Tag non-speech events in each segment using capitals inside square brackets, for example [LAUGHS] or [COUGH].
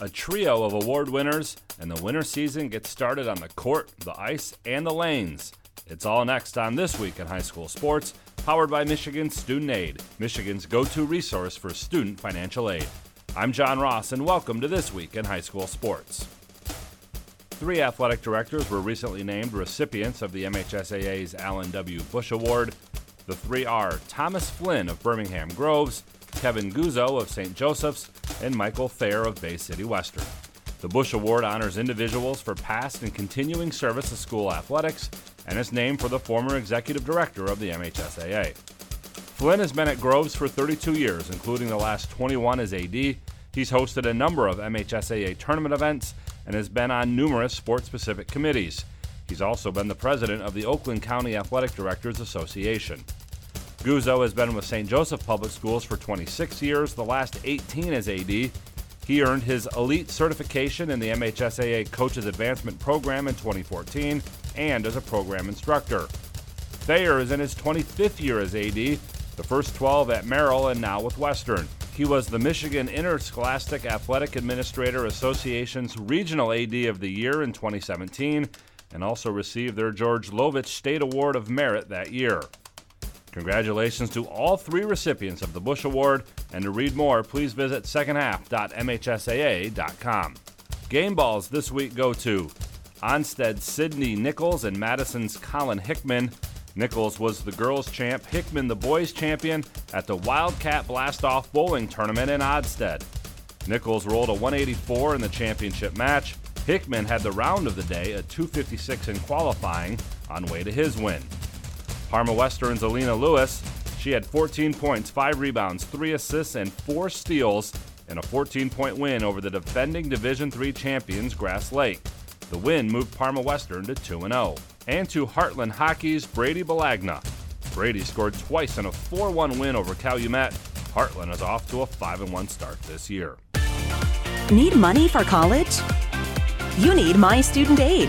a trio of award winners, and the winter season gets started on the court, the ice, and the lanes. It's all next on This Week in High School Sports, powered by Michigan Student Aid, Michigan's go to resource for student financial aid. I'm John Ross, and welcome to This Week in High School Sports. Three athletic directors were recently named recipients of the MHSAA's Alan W. Bush Award. The three are Thomas Flynn of Birmingham Groves, Kevin Guzzo of St. Joseph's, and Michael Thayer of Bay City Western. The Bush Award honors individuals for past and continuing service to school athletics and is named for the former executive director of the MHSAA. Flynn has been at Groves for 32 years, including the last 21 as AD. He's hosted a number of MHSAA tournament events and has been on numerous sport specific committees. He's also been the president of the Oakland County Athletic Directors Association. Guzzo has been with St. Joseph Public Schools for 26 years, the last 18 as AD. He earned his elite certification in the MHSAA Coaches Advancement Program in 2014 and as a program instructor. Thayer is in his 25th year as AD, the first 12 at Merrill and now with Western. He was the Michigan Interscholastic Athletic Administrator Association's Regional AD of the Year in 2017 and also received their George Lovich State Award of Merit that year. Congratulations to all three recipients of the Bush Award, and to read more, please visit secondhalf.mhsaa.com. Game balls this week go to Onsted Sydney Nichols and Madison's Colin Hickman. Nichols was the girls' champ, Hickman the boys' champion at the Wildcat Blastoff Bowling Tournament in Onsted. Nichols rolled a 184 in the championship match. Hickman had the round of the day, a 256 in qualifying, on way to his win. Parma Western's Alina Lewis, she had 14 points, 5 rebounds, 3 assists, and 4 steals in a 14 point win over the defending Division III champions Grass Lake. The win moved Parma Western to 2 0. And to Heartland Hockey's Brady Balagna. Brady scored twice in a 4 1 win over Calumet. Heartland is off to a 5 1 start this year. Need money for college? You need My Student Aid.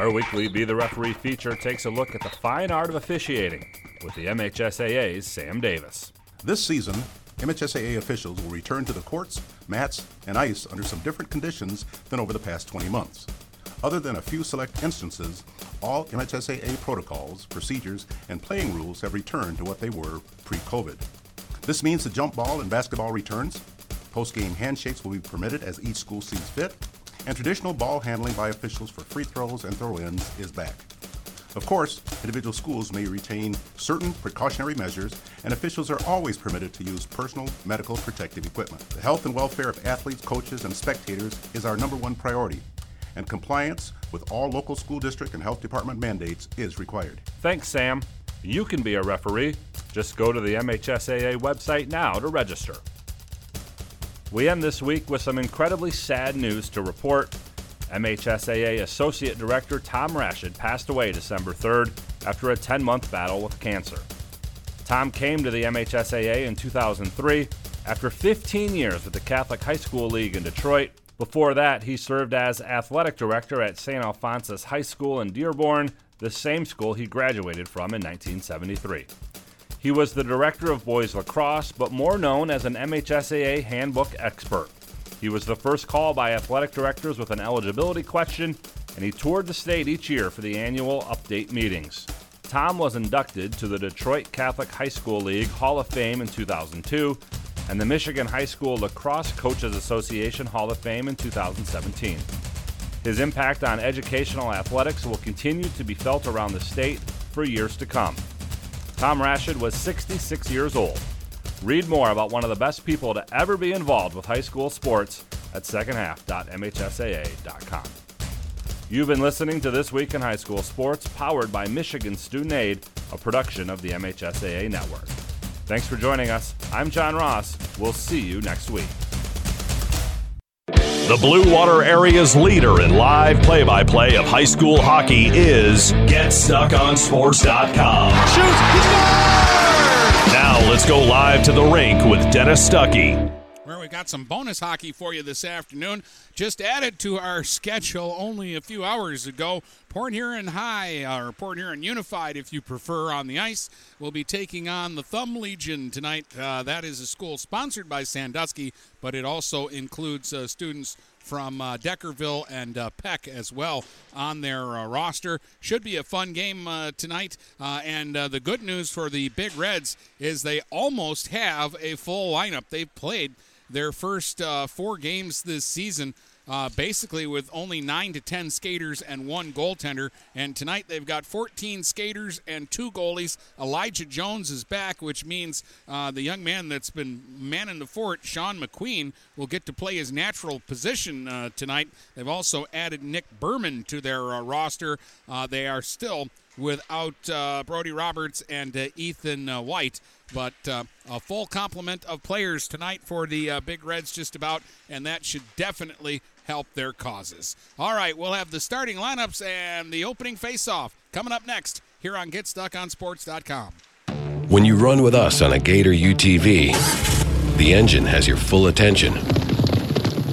Our weekly Be the Referee feature takes a look at the fine art of officiating with the MHSAA's Sam Davis. This season, MHSAA officials will return to the courts, mats, and ice under some different conditions than over the past 20 months. Other than a few select instances, all MHSAA protocols, procedures, and playing rules have returned to what they were pre COVID. This means the jump ball and basketball returns, post game handshakes will be permitted as each school sees fit, and traditional ball handling by officials for free throws and throw ins is back. Of course, individual schools may retain certain precautionary measures, and officials are always permitted to use personal medical protective equipment. The health and welfare of athletes, coaches, and spectators is our number one priority, and compliance with all local school district and health department mandates is required. Thanks, Sam. You can be a referee. Just go to the MHSAA website now to register. We end this week with some incredibly sad news to report. MHSAA Associate Director Tom Rashid passed away December 3rd after a 10 month battle with cancer. Tom came to the MHSAA in 2003 after 15 years with the Catholic High School League in Detroit. Before that, he served as athletic director at St. Alphonsus High School in Dearborn, the same school he graduated from in 1973. He was the director of boys lacrosse, but more known as an MHSAA handbook expert. He was the first call by athletic directors with an eligibility question, and he toured the state each year for the annual update meetings. Tom was inducted to the Detroit Catholic High School League Hall of Fame in 2002 and the Michigan High School Lacrosse Coaches Association Hall of Fame in 2017. His impact on educational athletics will continue to be felt around the state for years to come. Tom Rashid was 66 years old. Read more about one of the best people to ever be involved with high school sports at secondhalf.mhsaa.com. You've been listening to This Week in High School Sports, powered by Michigan Student Aid, a production of the MHSAA Network. Thanks for joining us. I'm John Ross. We'll see you next week. The Blue Water area's leader in live play by play of high school hockey is GetStuckOnSports.com. Shoot! Now let's go live to the rink with Dennis Stuckey. Got some bonus hockey for you this afternoon. Just added to our schedule only a few hours ago. Port Huron High, or Port Huron Unified, if you prefer, on the ice, will be taking on the Thumb Legion tonight. Uh, that is a school sponsored by Sandusky, but it also includes uh, students from uh, Deckerville and uh, Peck as well on their uh, roster. Should be a fun game uh, tonight. Uh, and uh, the good news for the Big Reds is they almost have a full lineup. They've played their first four games this season uh, basically with only 9 to 10 skaters and one goaltender. And tonight they've got 14 skaters and two goalies. Elijah Jones is back, which means uh, the young man that's been manning the fort, Sean McQueen, will get to play his natural position uh, tonight. They've also added Nick Berman to their uh, roster. Uh, they are still without uh, Brody Roberts and Ethan White. But uh, a full complement of players tonight for the uh, Big Reds, just about, and that should definitely help their causes. All right, we'll have the starting lineups and the opening face-off coming up next here on GetStuckOnSports.com. When you run with us on a Gator UTV, the engine has your full attention.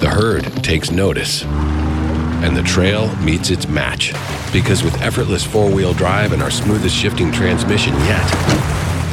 The herd takes notice. And the trail meets its match. Because with effortless four wheel drive and our smoothest shifting transmission yet,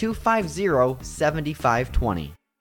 250 7520.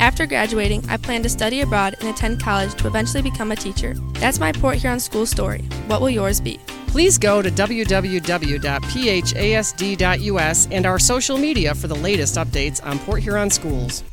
After graduating, I plan to study abroad and attend college to eventually become a teacher. That's my Port Huron school story. What will yours be? Please go to www.phasd.us and our social media for the latest updates on Port Huron schools.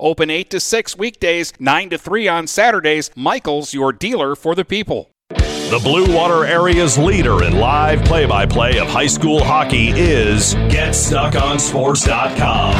Open 8 to 6 weekdays, 9 to 3 on Saturdays. Michaels, your dealer for the people. The Blue Water area's leader in live play by play of high school hockey is GetStuckOnSports.com.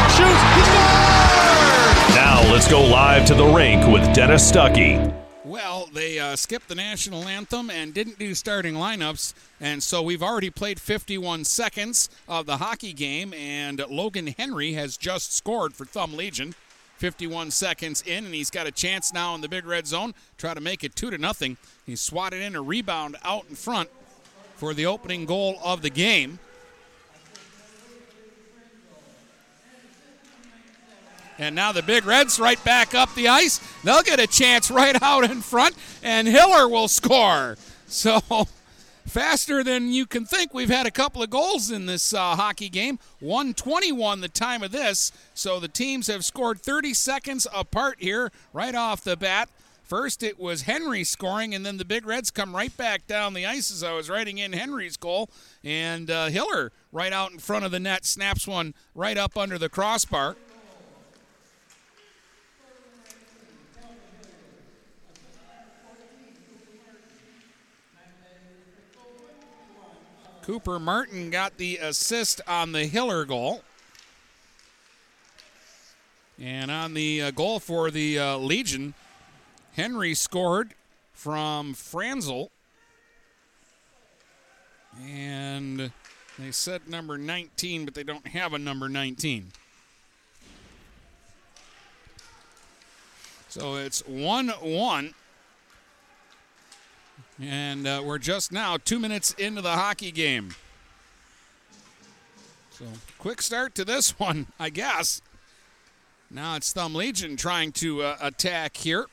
Now let's go live to the rink with Dennis Stuckey. Well, they uh, skipped the national anthem and didn't do starting lineups, and so we've already played 51 seconds of the hockey game, and Logan Henry has just scored for Thumb Legion. 51 seconds in, and he's got a chance now in the big red zone. Try to make it two to nothing. He swatted in a rebound out in front for the opening goal of the game. And now the Big Reds right back up the ice. They'll get a chance right out in front, and Hiller will score. [LAUGHS] So faster than you can think. We've had a couple of goals in this uh, hockey game. 121 the time of this. So the teams have scored 30 seconds apart here right off the bat. First, it was Henry scoring, and then the Big Reds come right back down the ice as I was writing in Henry's goal. And uh, Hiller, right out in front of the net, snaps one right up under the crossbar. Cooper Martin got the assist on the Hiller goal. And on the uh, goal for the uh, Legion, Henry scored from Franzel. And they said number 19, but they don't have a number 19. So it's 1 1. And uh, we're just now two minutes into the hockey game. So, quick start to this [LAUGHS] one, I guess. Now it's Thumb Legion trying to uh, attack here.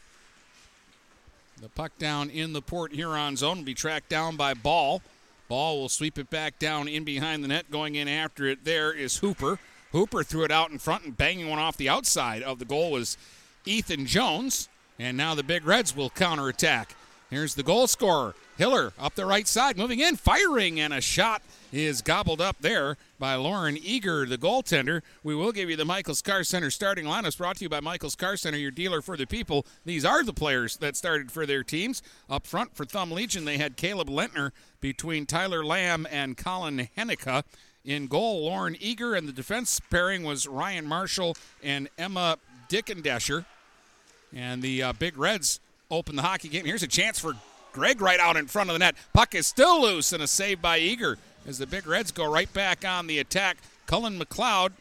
The puck down in the Port Huron zone will be tracked down by Ball. Ball will sweep it back down in behind the net. Going in after it there is Hooper. Hooper threw it out in front and banging one off the outside of the goal was Ethan Jones. And now the Big Reds will counterattack. Here's the goal scorer, Hiller, up the right side, moving in, firing, and a shot is gobbled up there by Lauren Eager, the goaltender. We will give you the Michaels Car Center starting lineups brought to you by Michaels Car Center, your dealer for the people. These are the players that started for their teams. Up front for Thumb Legion, they had Caleb Lentner between Tyler Lamb and Colin Hennica. In goal, Lauren Eager, and the defense pairing was Ryan Marshall and Emma Dickendesher. And the uh, Big Reds open the hockey game. Here's a chance for Gregg right out in front of the net. Puck is still loose and a save by Eager as the Big Reds go right back on the attack. Cullen McLeod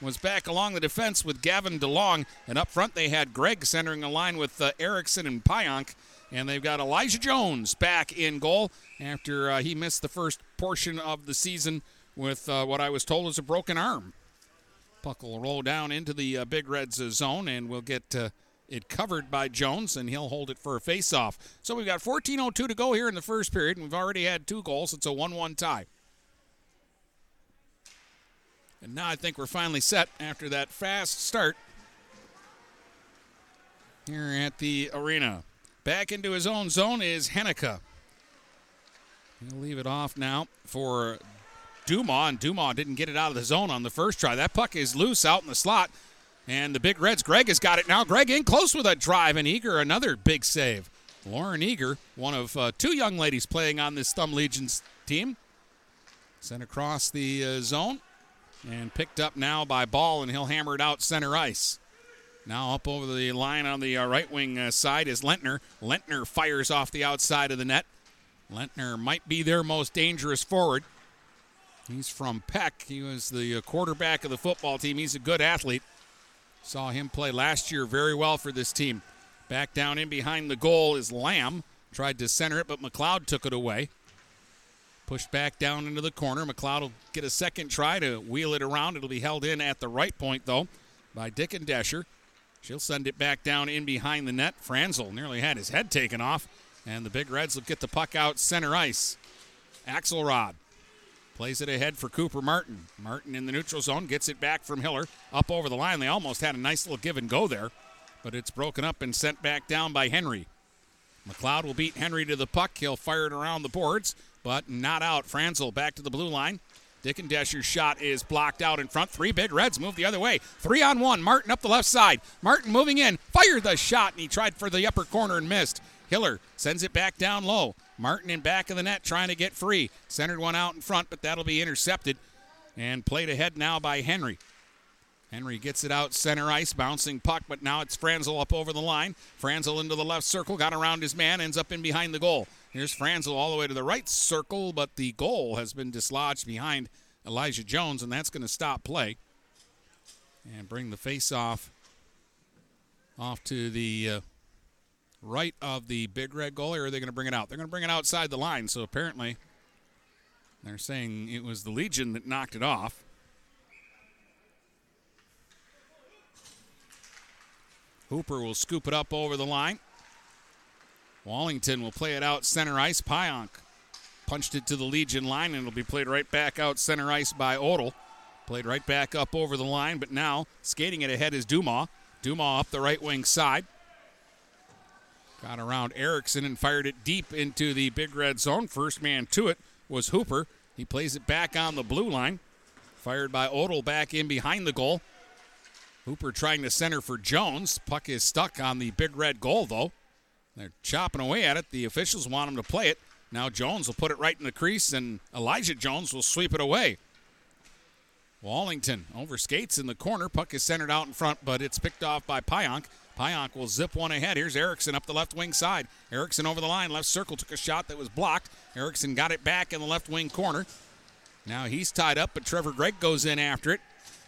was back along the defense with Gavin DeLong, and up front they had Gregg centering a line with uh, Erickson and Pionk, and they've got Elijah Jones back in goal after uh, he missed the first portion of the season with uh, what I was told is a broken arm. Puck will roll down into the uh, Big Reds uh, zone, and we'll get uh, it covered by Jones, and he'll hold it for a face-off. So we've got 14.02 to go here in the first period, and we've already had two goals. It's a 1 1 tie. And now I think we're finally set after that fast start here at the arena. Back into his own zone is Henneke. He'll leave it off now for and Dumas didn't get it out of the zone on the first try. That puck is loose out in the slot, and the Big Reds, Gregg has got it now. Gregg in close with a drive, and Eager, another big save. Lauren Eager, one of uh, two young ladies playing on this Thumb Legions team, sent across the uh, zone and picked up now by Ball, and he'll hammer it out center ice. Now up over the line on the uh, right wing uh, side is Lentner. Lentner fires off the outside of the net. Lentner might be their most dangerous forward. He's from Peck. He was the uh, quarterback of the football team. He's a good athlete. Saw him play last year very well for this team. Back down in behind the goal is Lamb. Tried to center it, but McLeod took it away. Pushed back down into the corner. McLeod will get a second try to wheel it around. It'll be held in at the right point, though, by Dickendesher. She'll send it back down in behind the net. Franzel nearly had his head taken off, and the Big Reds will get the puck out center ice. Axelrod plays it ahead for Cooper Martin. Martin in the neutral zone gets it back from Hiller up over the line. They almost had a nice little give and go there, but it's broken up and sent back down by Henry. McLeod will beat Henry to the puck. He'll fire it around the boards, but not out. Franzel back to the blue line. Dickendesher's shot is blocked out in front. Three big reds move the other way. Three on one. Martin up the left side. Martin moving in. Fired the shot, and he tried for the upper corner and missed. Hiller sends it back down low. Martin in back of the net trying to get free. Centered one out in front, but that'll be intercepted. And played ahead now by Henry. Henry gets it out center ice, bouncing puck, but now it's Franzel up over the line. Franzel into the left circle, got around his man, ends up in behind the goal. Here's Franzel all the way to the right circle, but the goal has been dislodged behind Elijah Jones, and that's going to stop play and bring the face off off to the uh, right of the big red goalie, or are they going to bring it out? They're going to bring it outside the line, so apparently they're saying it was the Legion that knocked it off. Hooper will scoop it up over the line. Wallington will play it out center ice. Pionk punched it to the Legion line, and it'll be played right back out center ice by Odell. Played right back up over the line, but now skating it ahead is Dumas. Dumas up the right wing side. Got around Erickson and fired it deep into the big red zone. First man to it was Hooper. He plays it back on the blue line. Fired by Odell back in behind the goal. Hooper trying to center for Jones. Puck is stuck on the big red goal, though. They're chopping away at it. The officials want him to play it. Now Jones will put it right in the crease, and Elijah Jones will sweep it away. Wallington over skates in the corner. Puck is centered out in front, but it's picked off by Pionk. Pionk will zip one ahead. Here's Erickson up the left wing side. Erickson over the line, left circle, took a shot that was blocked. Erickson got it back in the left wing corner. Now he's tied up, but Trevor Gregg goes in after it.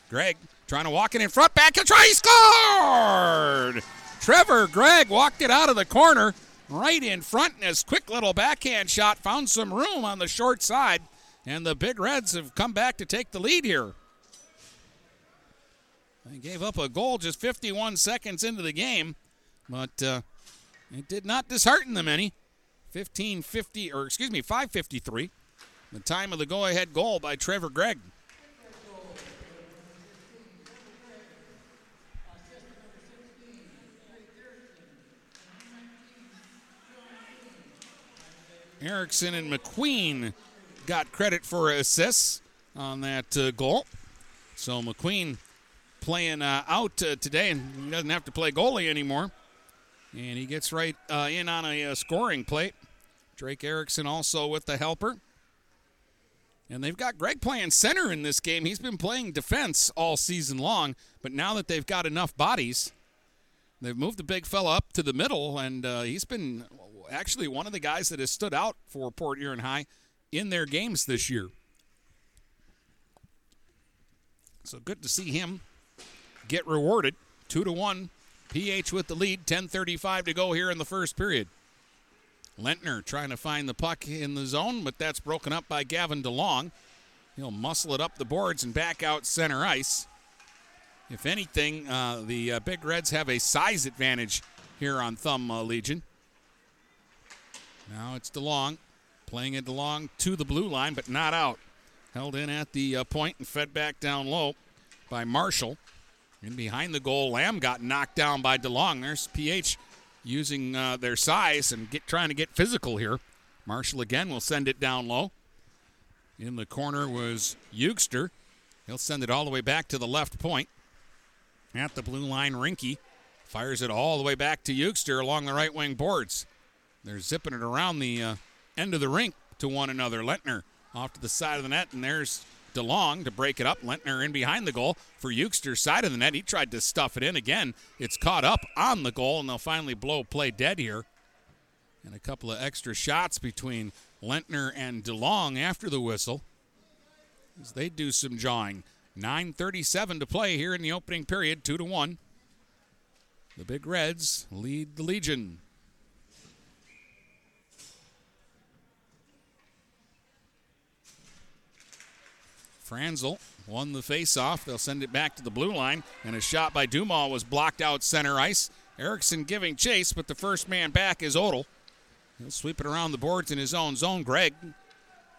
Gregg trying to walk it in front, back and try, he scored! Trevor Gregg walked it out of the corner right in front, and his quick little backhand shot found some room on the short side, and the Big Reds have come back to take the lead here. They gave up a goal just 51 seconds into the game, but uh, it did not dishearten them any. 1550, or excuse me, 553. The time of the go ahead goal by Trevor Gregg. Erickson and McQueen got credit for assists on that uh, goal. So McQueen playing uh, out uh, today, and he doesn't have to play goalie anymore. And he gets right uh, in on a, uh, scoring plate. Drake Erickson also with the helper. And they've got Gregg playing center in this game. He's been playing defense all season long, but now that they've got enough bodies, they've moved the big fella up to the middle, and uh, he's been actually one of the guys that has stood out for Port Huron High in their games this year. So good to see him get rewarded. Two to one. PH with the lead. 10:35 to go here in the first period. Lentner trying to find the puck in the zone, but that's broken up by Gavin DeLong. He'll muscle it up the boards and back out center ice. If anything, uh, the uh, Big Reds have a size advantage here on Thumb uh, Legion. Now it's DeLong playing it DeLong to the blue line, but not out. held in at the uh, point and fed back down low by Marshall. And behind the goal, Lamb got knocked down by DeLong. There's PH using uh, their size and get, trying to get physical here. Marshall again will send it down low. In the corner was Eugster. He'll send it all the way back to the left point. At the blue line, Rinky fires it all the way back to Eugster along the right wing boards. They're zipping it around the uh, end of the rink to one another. Lentner off to the side of the net, and there's DeLong to break it up. Lentner in behind the goal for Eugster's side of the net. He tried to stuff it in again. It's caught up on the goal, and they'll finally blow play dead here. And a couple of extra shots between Lentner and DeLong after the whistle as they do some jawing. 9.37 to play here in the opening period, 2 to 1. The Big Reds lead the Legion. Franzel won the faceoff. They'll send it back to the blue line, and a shot by Dumas was blocked out center ice. Erickson giving chase, but the first man back is Odell. He'll sweep it around the boards in his own zone. Gregg,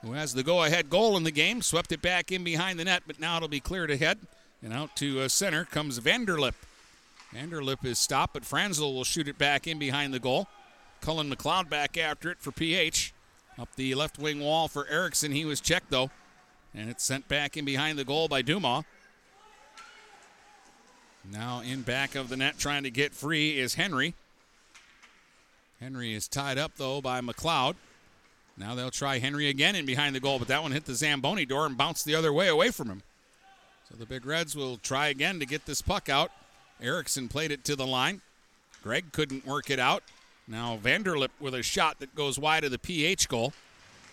who has the go ahead goal in the game, swept it back in behind the net, but now it'll be cleared ahead. And out to uh, center comes Vanderlip. Vanderlip is stopped, but Franzel will shoot it back in behind the goal. Cullen McLeod back after it for PH. Up the left wing wall for Erickson. He was checked, though. And it's sent back in behind the goal by Dumas. Now in back of the net trying to get free is Henry. Henry is tied up, though, by McLeod. Now they'll try Henry again in behind the goal, but that one hit the Zamboni door and bounced the other way away from him. So the Big Reds will try again to get this puck out. Erickson played it to the line. Gregg couldn't work it out. Now Vanderlip with a shot that goes wide of the PH goal.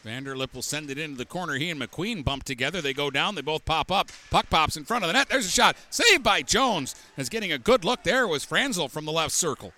Vanderlip will send it into the corner. He and McQueen bump together. They go down. They both pop up. Puck pops in front of the net. There's a shot. Saved by Jones. As getting a good look there was Franzel from the left circle.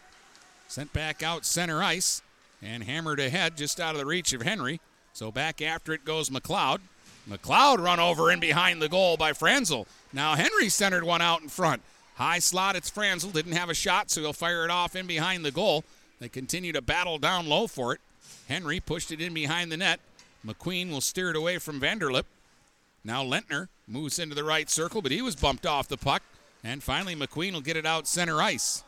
Sent back out center ice and hammered ahead just out of the reach of Henry. So back after it goes McLeod. McLeod run over in behind the goal by Franzel. Now Henry centered one out in front. High slot, it's Franzel. Didn't have a shot, so he'll fire it off in behind the goal. They continue to battle down low for it. Henry pushed it in behind the net. McQueen will steer it away from Vanderlip. Now Lentner moves into the right circle, but he was bumped off the puck. And finally, McQueen will get it out center ice.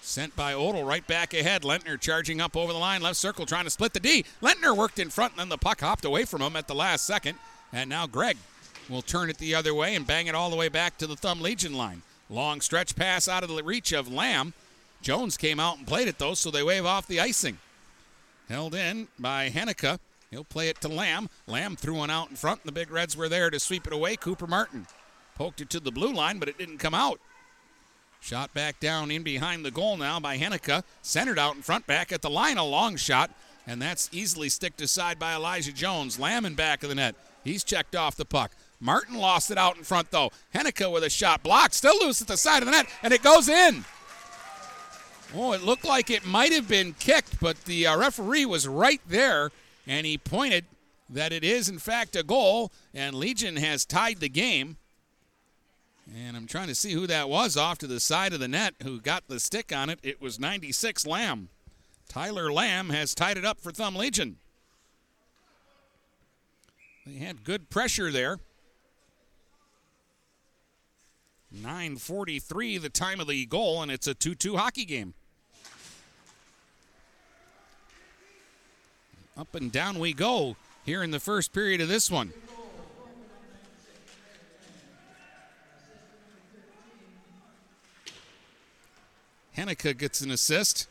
Sent by Odell right back ahead. Lentner charging up over the line, left circle, trying to split the D. Lentner worked in front, and then the puck hopped away from him at the last second. And now Gregg will turn it the other way and bang it all the way back to the Thumb Legion line. Long stretch pass out of the reach of Lamb. Jones came out and played it, though, so they wave off the icing. Held in by Hennica. He'll play it to Lamb. Lamb threw one out in front, and the Big Reds were there to sweep it away. Cooper Martin poked it to the blue line, but it didn't come out. Shot back down in behind the goal now by Hennica. Centered out in front, back at the line, a long shot, and that's easily sticked aside by Elijah Jones. Lamb in back of the net. He's checked off the puck. Martin lost it out in front, though. Hennica with a shot blocked, still loose at the side of the net, and it goes in. Oh, it looked like it might have been kicked, but the uh, referee was right there, and he pointed that it is, in fact, a goal, and Legion has tied the game. And I'm trying to see who that was off to the side of the net who got the stick on it. It was 96 Lamb. Tyler Lamb has tied it up for Thumb Legion. They had good pressure there. 9:43 the time of the goal and it's a 2-2 hockey game. Up and down we go here in the first period of this one. Hennica gets an assist.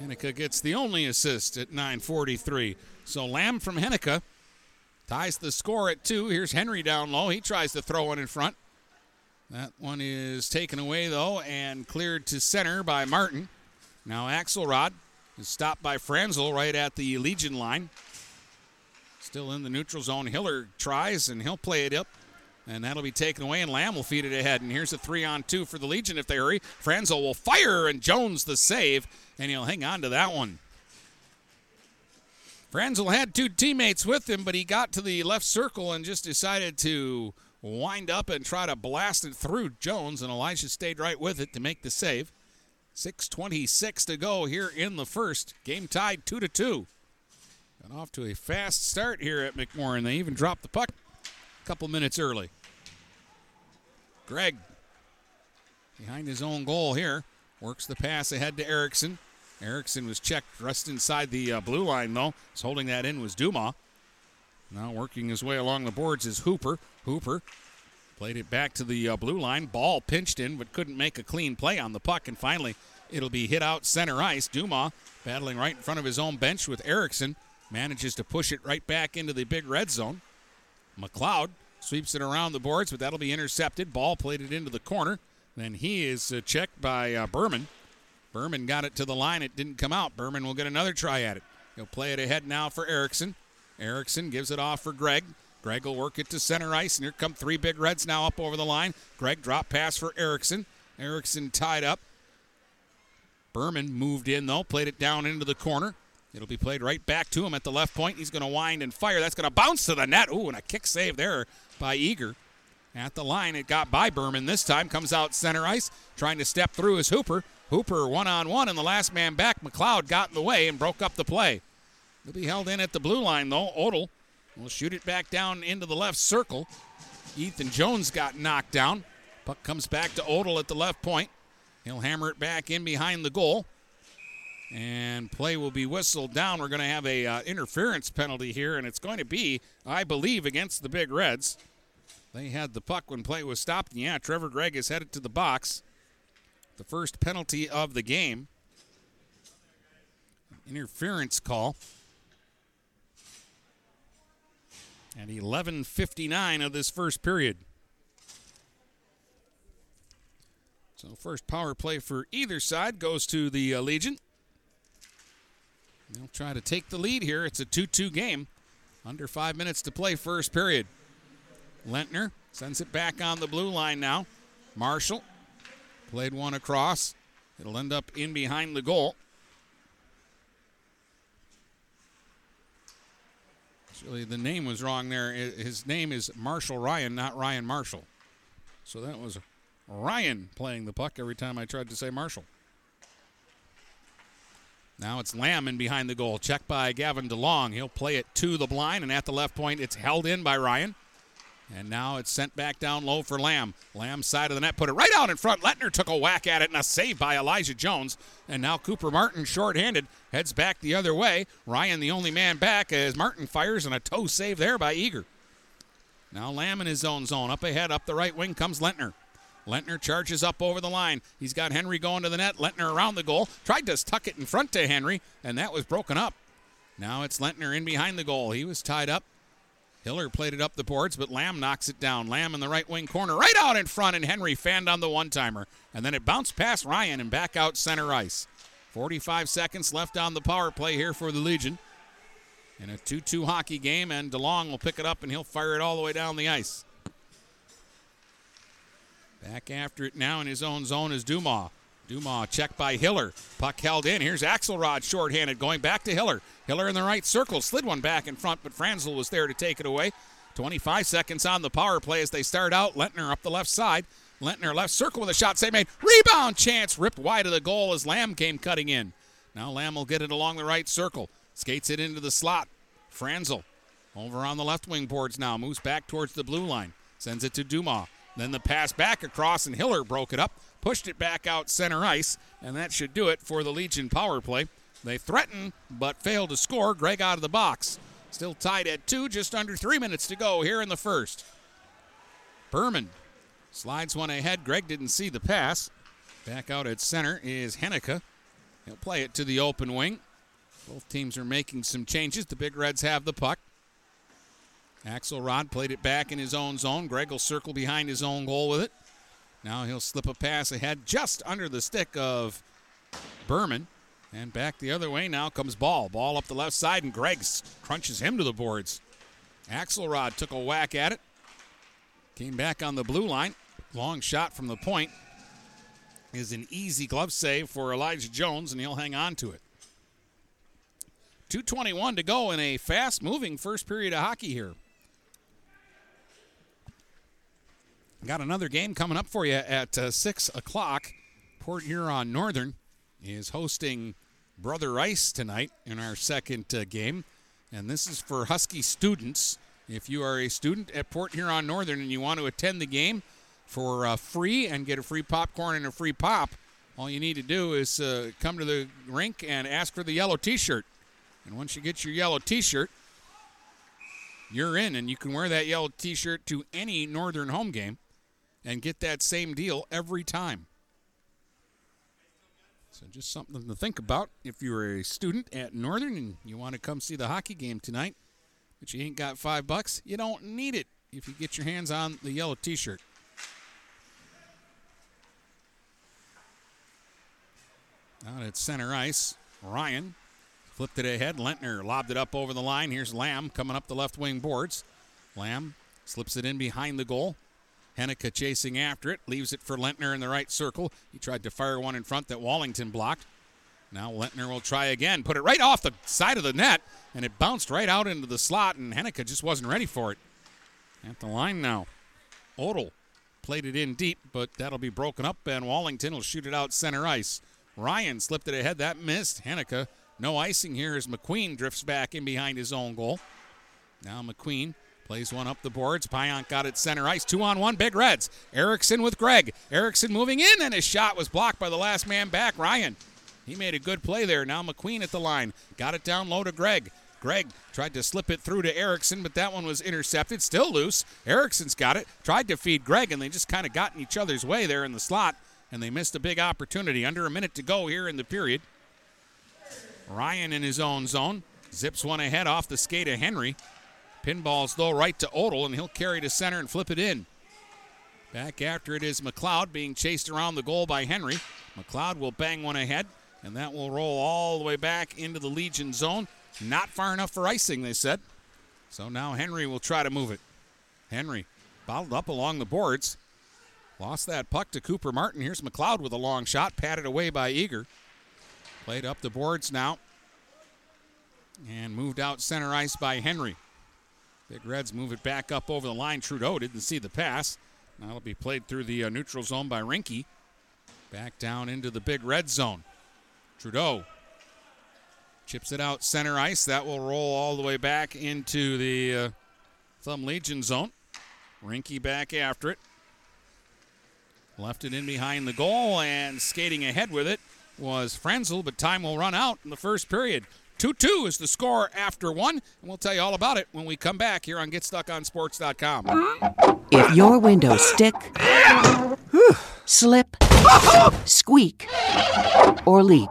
Hennica gets the only assist at 9:43. So Lamb from Hennica ties the score at two. Here's Henry down low. He tries to throw one in front. That one is taken away though and cleared to center by Martin. Now Axelrod is stopped by Franzel right at the Legion line. Still in the neutral zone. Hiller tries and he'll play it up. And that'll be taken away, and Lamb will feed it ahead. And here's a three on two for the Legion if they hurry. Franzel will fire, and Jones the save, and he'll hang on to that one. Franzel had two teammates with him, but he got to the left circle and just decided to wind up and try to blast it through Jones, and Elijah stayed right with it to make the save. 6.26 to go here in the first. Game tied 2 to 2. Got off to a fast start here at McMorran. They even dropped the puck a couple minutes early. Gregg behind his own goal here. Works the pass ahead to Erickson. Erickson was checked just inside the uh, blue line, though. Was holding that in was Dumas. Now working his way along the boards is Hooper. Hooper Played it back to the uh, blue line. Ball pinched in, but couldn't make a clean play on the puck. And finally, it'll be hit out center ice. Dumas battling right in front of his own bench with Erickson. Manages to push it right back into the big red zone. McLeod sweeps it around the boards, but that'll be intercepted. Ball played it into the corner. Then he is uh, checked by uh, Berman. Berman got it to the line. It didn't come out. Berman will get another try at it. He'll play it ahead now for Erickson. Erickson gives it off for Gregg. Gregg will work it to center ice, and here come three big reds now up over the line. Gregg drop pass for Erickson. Erickson tied up. Berman moved in, though, played it down into the corner. It'll be played right back to him at the left point. He's going to wind and fire. That's going to bounce to the net. Ooh, and a kick save there by Eager. At the line, it got by Berman this time. Comes out center ice, trying to step through his Hooper. Hooper one on one, and the last man back, McLeod, got in the way and broke up the play. He'll be held in at the blue line, though. Odell will shoot it back down into the left circle. Ethan Jones got knocked down. Puck comes back to Odell at the left point. He'll hammer it back in behind the goal. And play will be whistled down. We're going to have a uh, interference penalty here, and it's going to be, I believe, against the Big Reds. They had the puck when play was stopped. And yeah, Trevor Gregg is headed to the box. The first penalty of the game. Interference call. At 11:59 of this first period. So first power play for either side goes to the uh, Legion. They'll try to take the lead here. It's a 2-2 game. Under five minutes to play first period. Lentner sends it back on the blue line now. Marshall played one across. It'll end up in behind the goal. Actually, the name was wrong there. His name is Marshall Ryan, not Ryan Marshall. So that was Ryan playing the puck every time I tried to say Marshall. Now it's Lamb in behind the goal. Checked by Gavin DeLong. He'll play it to the blind, and at the left point, it's held in by Ryan. And now it's sent back down low for Lamb. Lamb's side of the net put it right out in front. Lentner took a whack at it and a save by Elijah Jones. And now Cooper Martin, shorthanded, heads back the other way. Ryan, the only man back, as Martin fires and a toe save there by Eager. Now Lamb in his own zone. Up ahead, up the right wing comes Lentner. Lentner charges up over the line. He's got Henry going to the net. Lentner around the goal. Tried to tuck it in front to Henry, and that was broken up. Now it's Lentner in behind the goal. He was tied up. Hiller played it up the boards, but Lamb knocks it down. Lamb in the right wing corner, right out in front, and Henry fanned on the one timer. And then it bounced past Ryan and back out center ice. 45 seconds left on the power play here for the Legion. In a 2 2 hockey game, and DeLong will pick it up and he'll fire it all the way down the ice. Back after it now in his own zone is Dumas. Dumas checked by Hiller. Puck held in. Here's Axelrod shorthanded going back to Hiller. Hiller in the right circle. Slid one back in front, but Franzel was there to take it away. 25 seconds on the power play as they start out. Lentner up the left side. Lentner left circle with a shot. Save made. Rebound chance ripped wide of the goal as Lamb came cutting in. Now Lamb will get it along the right circle. Skates it into the slot. Franzel over on the left wing boards now. Moves back towards the blue line. Sends it to Dumas. Then the pass back across, and Hiller broke it up pushed it back out center ice, and that should do it for the Legion power play. They threaten but fail to score. Gregg out of the box. Still tied at two, just under three minutes to go here in the first. Berman slides one ahead. Gregg didn't see the pass. Back out at center is Henneke. He'll play it to the open wing. Both teams are making some changes. The Big Reds have the puck. Axelrod played it back in his own zone. Gregg will circle behind his own goal with it. Now he'll slip a pass ahead just under the stick of Berman. And back the other way now comes Ball. Ball up the left side, and Gregg crunches him to the boards. Axelrod took a whack at it. Came back on the blue line. Long shot from the point is an easy glove save for Elijah Jones, and he'll hang on to it. 2.21 to go in a fast moving first period of hockey here. Got another game coming up for you at uh, 6 o'clock. Port Huron Northern is hosting Brother Rice tonight in our second uh, game. And this is for Husky students. If you are a student at Port Huron Northern and you want to attend the game for uh, free and get a free popcorn and a free pop, all you need to do is uh, come to the rink and ask for the yellow t shirt. And once you get your yellow t shirt, you're in, and you can wear that yellow t shirt to any Northern home game and get that same deal every time. So just something to think about if you're a student at Northern and you want to come see the hockey game tonight, but you ain't got five bucks, you don't need it if you get your hands on the yellow t-shirt. Out at center ice, Ryan flipped it ahead. Lentner lobbed it up over the line. Here's Lamb coming up the left wing boards. Lamb slips it in behind the goal. Henneke chasing after it, leaves it for Lentner in the right circle. He tried to fire one in front that Wallington blocked. Now Lentner will try again, put it right off the side of the net, and it bounced right out into the slot, and Henneke just wasn't ready for it. At the line now, Odell played it in deep, but that'll be broken up, and Wallington will shoot it out center ice. Ryan slipped it ahead, that missed. Henneke, no icing here as McQueen drifts back in behind his own goal. Now McQueen Plays one up the boards. Pionk got it center ice. Two on one. Big Reds. Erickson with Gregg. Erickson moving in, and his shot was blocked by the last man back, Ryan. He made a good play there. Now McQueen at the line. Got it down low to Gregg. Gregg tried to slip it through to Erickson, but that one was intercepted. Still loose. Erickson's got it. Tried to feed Gregg, and they just kind of got in each other's way there in the slot, and they missed a big opportunity. Under a minute to go here in the period. Ryan in his own zone. Zips one ahead off the skate of Henry. Pinballs, though, right to Odell, and he'll carry to center and flip it in. Back after it is McLeod being chased around the goal by Henry. McLeod will bang one ahead, and that will roll all the way back into the Legion zone. Not far enough for icing, they said. So now Henry will try to move it. Henry bottled up along the boards. Lost that puck to Cooper Martin. Here's McLeod with a long shot, patted away by Eager. Played up the boards now. And moved out center ice by Henry. Big Reds move it back up over the line. Trudeau didn't see the pass. Now it'll be played through the uh, neutral zone by Rinky. Back down into the big red zone. Trudeau chips it out center ice. That will roll all the way back into the uh, Thumb Legion zone. Rinky back after it. Left it in behind the goal and skating ahead with it was Frenzel, but time will run out in the first period. 2 2 is the score after one, and we'll tell you all about it when we come back here on GetStuckOnSports.com. If your windows stick, [SIGHS] slip, [LAUGHS] squeak, or leak,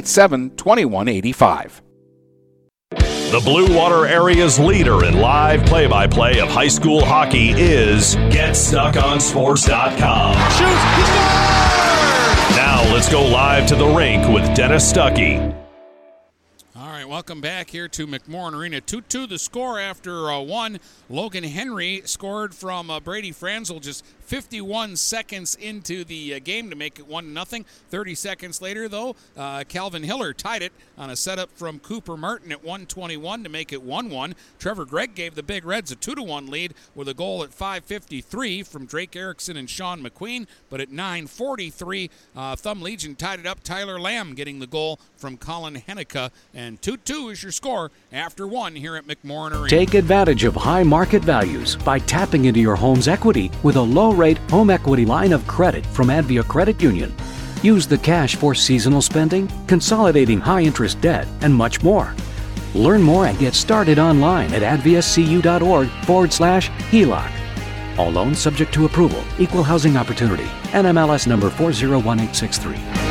987 2185. The Blue Water area's leader in live play by play of high school hockey is GetStuckOnSports.com. Shoots! He! Now let's go live to the rink with Dennis Stuckey. All right, welcome back here to McMorran Arena. 2 2 the score after uh, one. Logan Henry scored from uh, Brady Franzel just 51 seconds into the uh, game to make it 1 0. 30 seconds later, though, uh, Calvin Hiller tied it on a setup from Cooper Martin at 121 to make it 1 1. Trevor Gregg gave the Big Reds a 2 1 lead with a goal at 5.53 from Drake Erickson and Sean McQueen. But at 9.43, uh, Thumb Legion tied it up. Tyler Lamb getting the goal from Colin Hennica. And 2 2 is your score after one here at McMorran Arena. Take advantage of high market values by tapping into your home's equity with a low rate home equity line of credit from Advia Credit Union. Use the cash for seasonal spending, consolidating high interest debt, and much more. Learn more and get started online at adviacu.org forward slash HELOC. All loans subject to approval, equal housing opportunity, NMLS number 401863.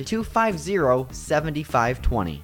250 7520.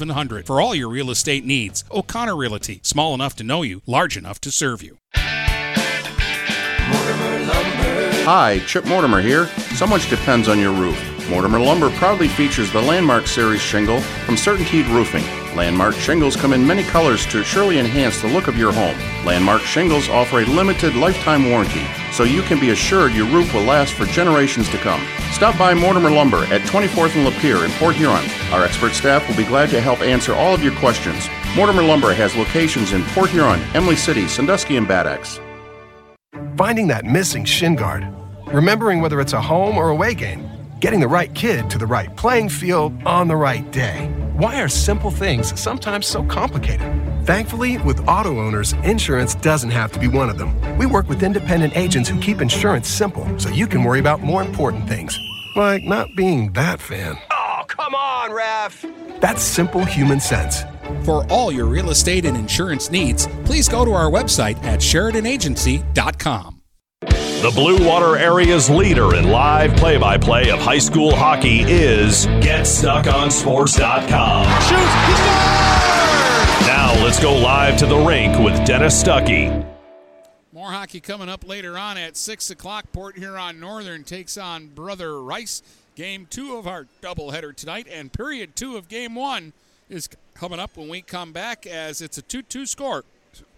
8700 for all your real estate needs. O'Connor Realty, small enough to know you, large enough to serve you. Hi, Chip Mortimer here. So much depends on your roof. Mortimer Lumber proudly features the Landmark Series shingle from Certainteed Roofing. Landmark shingles come in many colors to surely enhance the look of your home. Landmark shingles offer a limited lifetime warranty, so you can be assured your roof will last for generations to come. Stop by Mortimer Lumber at 24th and Lapeer in Port Huron. Our expert staff will be glad to help answer all of your questions. Mortimer Lumber has locations in Port Huron, Imlay City, Sandusky, and Bad Axe. Finding that missing shin guard. Remembering whether it's a home or away game. Getting the right kid to the right playing field on the right day. Why are simple things sometimes so complicated? Thankfully, with auto owners, insurance doesn't have to be one of them. We work with independent agents who keep insurance simple so you can worry about more important things, like not being that fan. Oh, come on, ref! That's simple human sense. For all your real estate and insurance needs, please go to our website at SheridanAgency.com. The Blue Water area's leader in live play by play of high school hockey is GetStuckOnSports.com. Shoot! Now let's go live to the rink with Dennis Stuckey. More hockey coming up later on at 6 o'clock. Port Huron Northern takes on Brother Rice. Game two of our doubleheader tonight, and period two of game one is coming up when we come back as it's a 2 2 score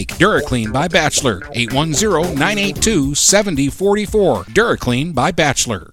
DuraClean by Bachelor, 810-982-7044. DuraClean by Bachelor.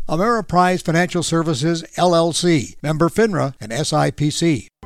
Ameriprise Financial Services, LLC, member FINRA and SIPC.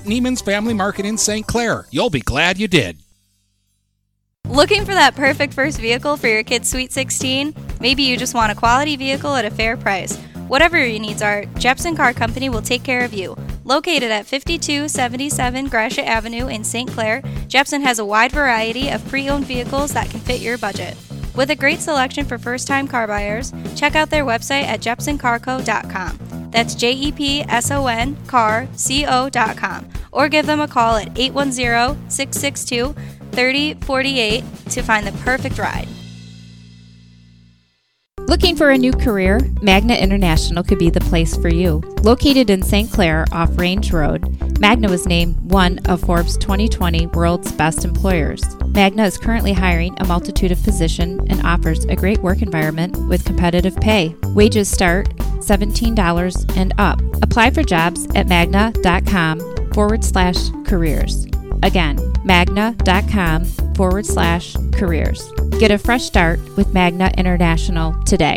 Neiman's Family Market in St. Clair. You'll be glad you did. Looking for that perfect first vehicle for your kid's Sweet 16? Maybe you just want a quality vehicle at a fair price. Whatever your needs are, Jepson Car Company will take care of you. Located at 5277 Gratiot Avenue in St. Clair, Jepson has a wide variety of pre owned vehicles that can fit your budget. With a great selection for first time car buyers, check out their website at jepsoncarco.com. That's J E P S O N car C O.com. Or give them a call at 810 662 3048 to find the perfect ride. Looking for a new career? Magna International could be the place for you. Located in St. Clair off Range Road, Magna was named one of Forbes 2020 World's Best Employers. Magna is currently hiring a multitude of positions and offers a great work environment with competitive pay. Wages start $17 and up. Apply for jobs at magna.com forward slash careers. Again, magna.com forward slash careers. Get a fresh start with Magna International today.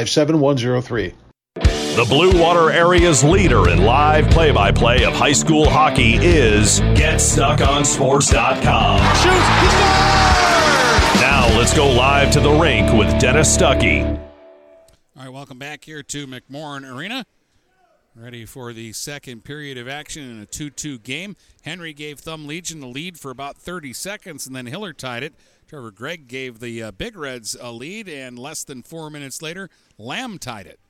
7103. The Blue Water area's leader in live play by play of high school hockey is GetStuckOnSports.com. Shoot! He! Now let's go live to the rink with Dennis Stuckey. All right, welcome back here to McMorran Arena. Ready for the second period of action in a 2 2 game. Henry gave Thumb Legion the lead for about 30 seconds, and then Hiller tied it. Trevor Gregg gave the uh, Big Reds a lead, and less than four minutes later, Lamb tied it.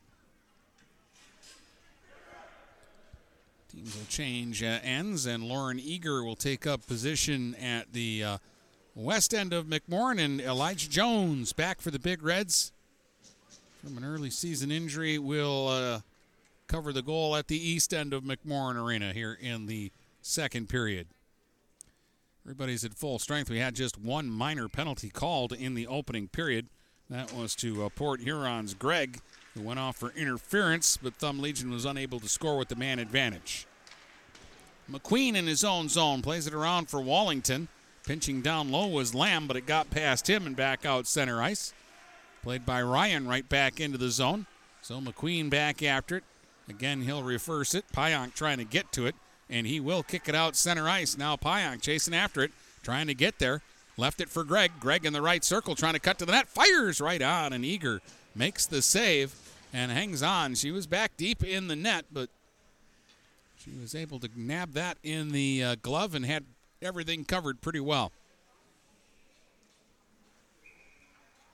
Teams will change uh, ends, and Lauren Eager will take up position at the uh, west end of McMorran, and Elijah Jones back for the Big Reds from an early season injury will uh, cover the goal at the east end of McMorran Arena here in the second period. Everybody's at full strength. We had just one minor penalty called in the opening period. That was to uh, Port Huron's Gregg, who went off for interference, but Thumb Legion was unable to score with the man advantage. McQueen in his own zone plays it around for Wallington. Pinching down low was Lamb, but it got past him and back out center ice. Played by Ryan right back into the zone. So McQueen back after it. Again, he'll reverse it. Pionk trying to get to it, and he will kick it out center ice. Now Pionk chasing after it, trying to get there. Left it for Gregg. Gregg in the right circle trying to cut to the net. Fires right on, and Eager makes the save and hangs on. She was back deep in the net, but she was able to nab that in the uh, glove and had everything covered pretty well.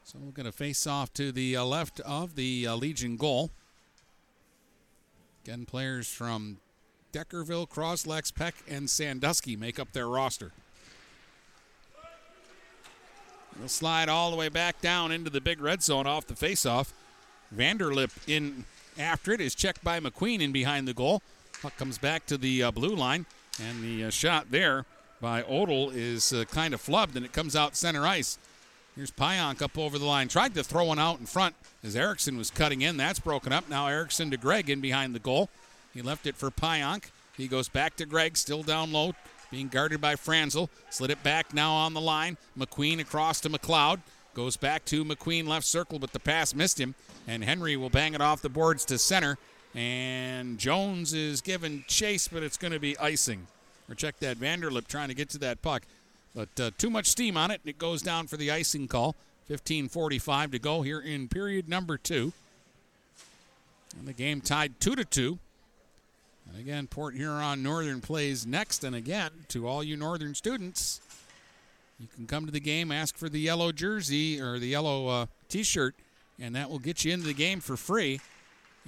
So we're going to face off to the uh, left of the uh, Legion goal. Again, players from Deckerville, Croslex, Peck, and Sandusky make up their roster. They'll slide all the way back down into the big red zone off the faceoff. Vanderlip in after it is checked by McQueen in behind the goal. Puck comes back to the uh, blue line, and the uh, shot there by Odell is uh, kind of flubbed, and it comes out center ice. Here's Pionk up over the line. Tried to throw one out in front as Erickson was cutting in. That's broken up. Now Erickson to Gregg in behind the goal. He left it for Pionk. He goes back to Gregg, still down low, being guarded by Franzel. Slid it back now on the line. McQueen across to McLeod. Goes back to McQueen left circle, but the pass missed him. And Henry will bang it off the boards to center. And Jones is given chase, but it's going to be icing. Or check that Vanderlip trying to get to that puck. But uh, too much steam on it, and it goes down for the icing call. 15:45 to go here in period number two. And the game tied two to two. And again, Port Huron Northern plays next. And again, to all you Northern students, you can come to the game, ask for the yellow jersey or the yellow uh, T-shirt, and that will get you into the game for free.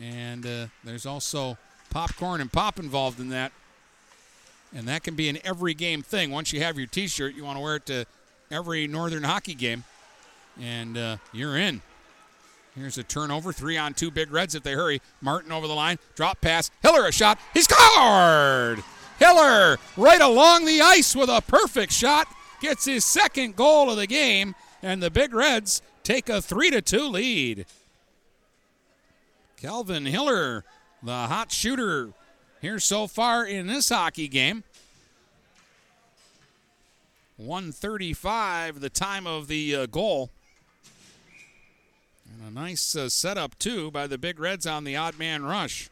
And uh, there's also popcorn and pop involved in that. And that can be an every game thing. Once you have your t shirt, you want to wear it to every Northern hockey game. And uh, you're in. Here's a turnover. Three on two big reds if they hurry. Martin over the line. Drop pass. Hiller a shot. He scored! Hiller right along the ice with a perfect shot. Gets his second goal of the game. And the Big Reds take a 3 to 2 lead. Kelvin Hiller, the hot shooter here so far in this hockey game. 135, the time of the uh, goal. A nice uh, setup, too, by the Big Reds on the odd man rush.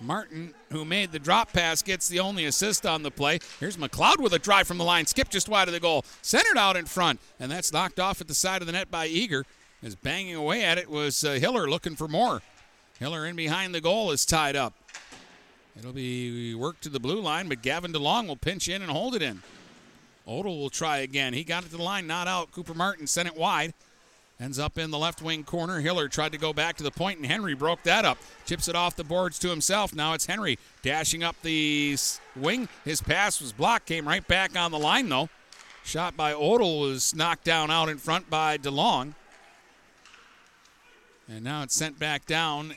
Martin, who made the drop pass, gets the only assist on the play. Here's McLeod with a drive from the line, skip just wide of the goal, centered out in front, and that's knocked off at the side of the net by Eager. As banging away at it was uh, Hiller looking for more. Hiller in behind the goal is tied up. It'll be worked to the blue line, but Gavin DeLong will pinch in and hold it in. Odell will try again. He got it to the line, not out. Cooper Martin sent it wide. Ends up in the left wing corner. Hiller tried to go back to the point, and Henry broke that up. Chips it off the boards to himself. Now it's Henry dashing up the wing. His pass was blocked, came right back on the line, though. Shot by Odell was knocked down out in front by DeLong. And now it's sent back down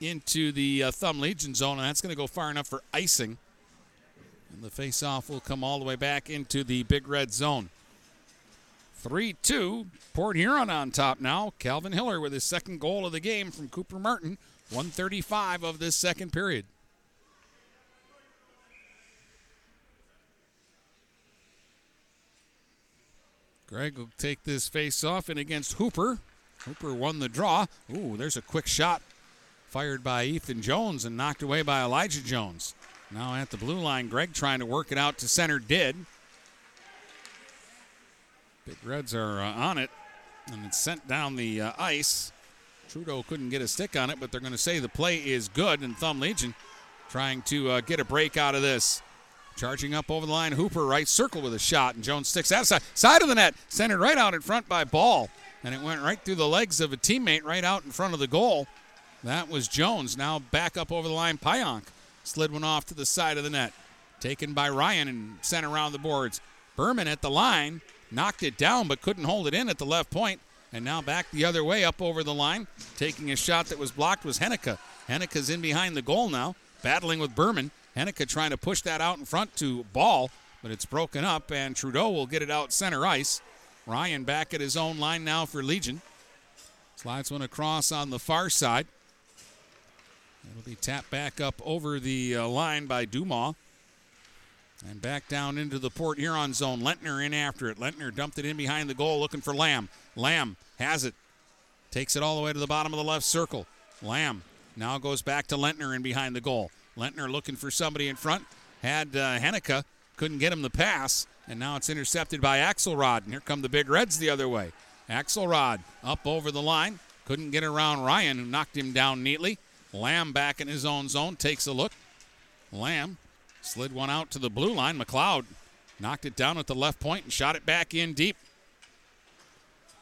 into the uh, Thumb Legion zone, and that's going to go far enough for icing. And the face-off will come all the way back into the Big Red zone. 3 2. Port Huron on top now. Calvin Hiller with his second goal of the game from Cooper Martin. 135 of this second period. Gregg will take this face off and against Hooper. Hooper won the draw. Ooh, there's a quick shot fired by Ethan Jones and knocked away by Elijah Jones. Now at the blue line, Gregg trying to work it out to center did. Big Reds are uh, on it, and it's sent down the uh, ice. Trudeau couldn't get a stick on it, but they're going to say the play is good, and Thumb Legion trying to uh, get a break out of this. Charging up over the line, Hooper right circle with a shot, and Jones sticks outside side of the net, centered right out in front by Ball, and it went right through the legs of a teammate right out in front of the goal. That was Jones. Now back up over the line, Pionk slid one off to the side of the net, taken by Ryan and sent around the boards. Berman at the line knocked it down but couldn't hold it in at the left point. And now back the other way up over the line. Taking a shot that was blocked was Henneke. Henneke's in behind the goal now, battling with Berman. Henneke trying to push that out in front to Ball, but it's broken up, and Trudeau will get it out center ice. Ryan back at his own line now for Legion. Slides one across on the far side. It'll be tapped back up over the uh, line by Dumas. And back down into the Port Huron zone. Lentner in after it. Lentner dumped it in behind the goal looking for Lamb. Lamb has it. Takes it all the way to the bottom of the left circle. Lamb now goes back to Lentner in behind the goal. Lentner looking for somebody in front. Had uh, Henneke. Couldn't get him the pass. And now it's intercepted by Axelrod. And here come the Big Reds the other way. Axelrod up over the line. Couldn't get around Ryan, who knocked him down neatly. Lamb back in his own zone. Takes a look. Lamb slid one out to the blue line. McLeod knocked it down at the left point and shot it back in deep.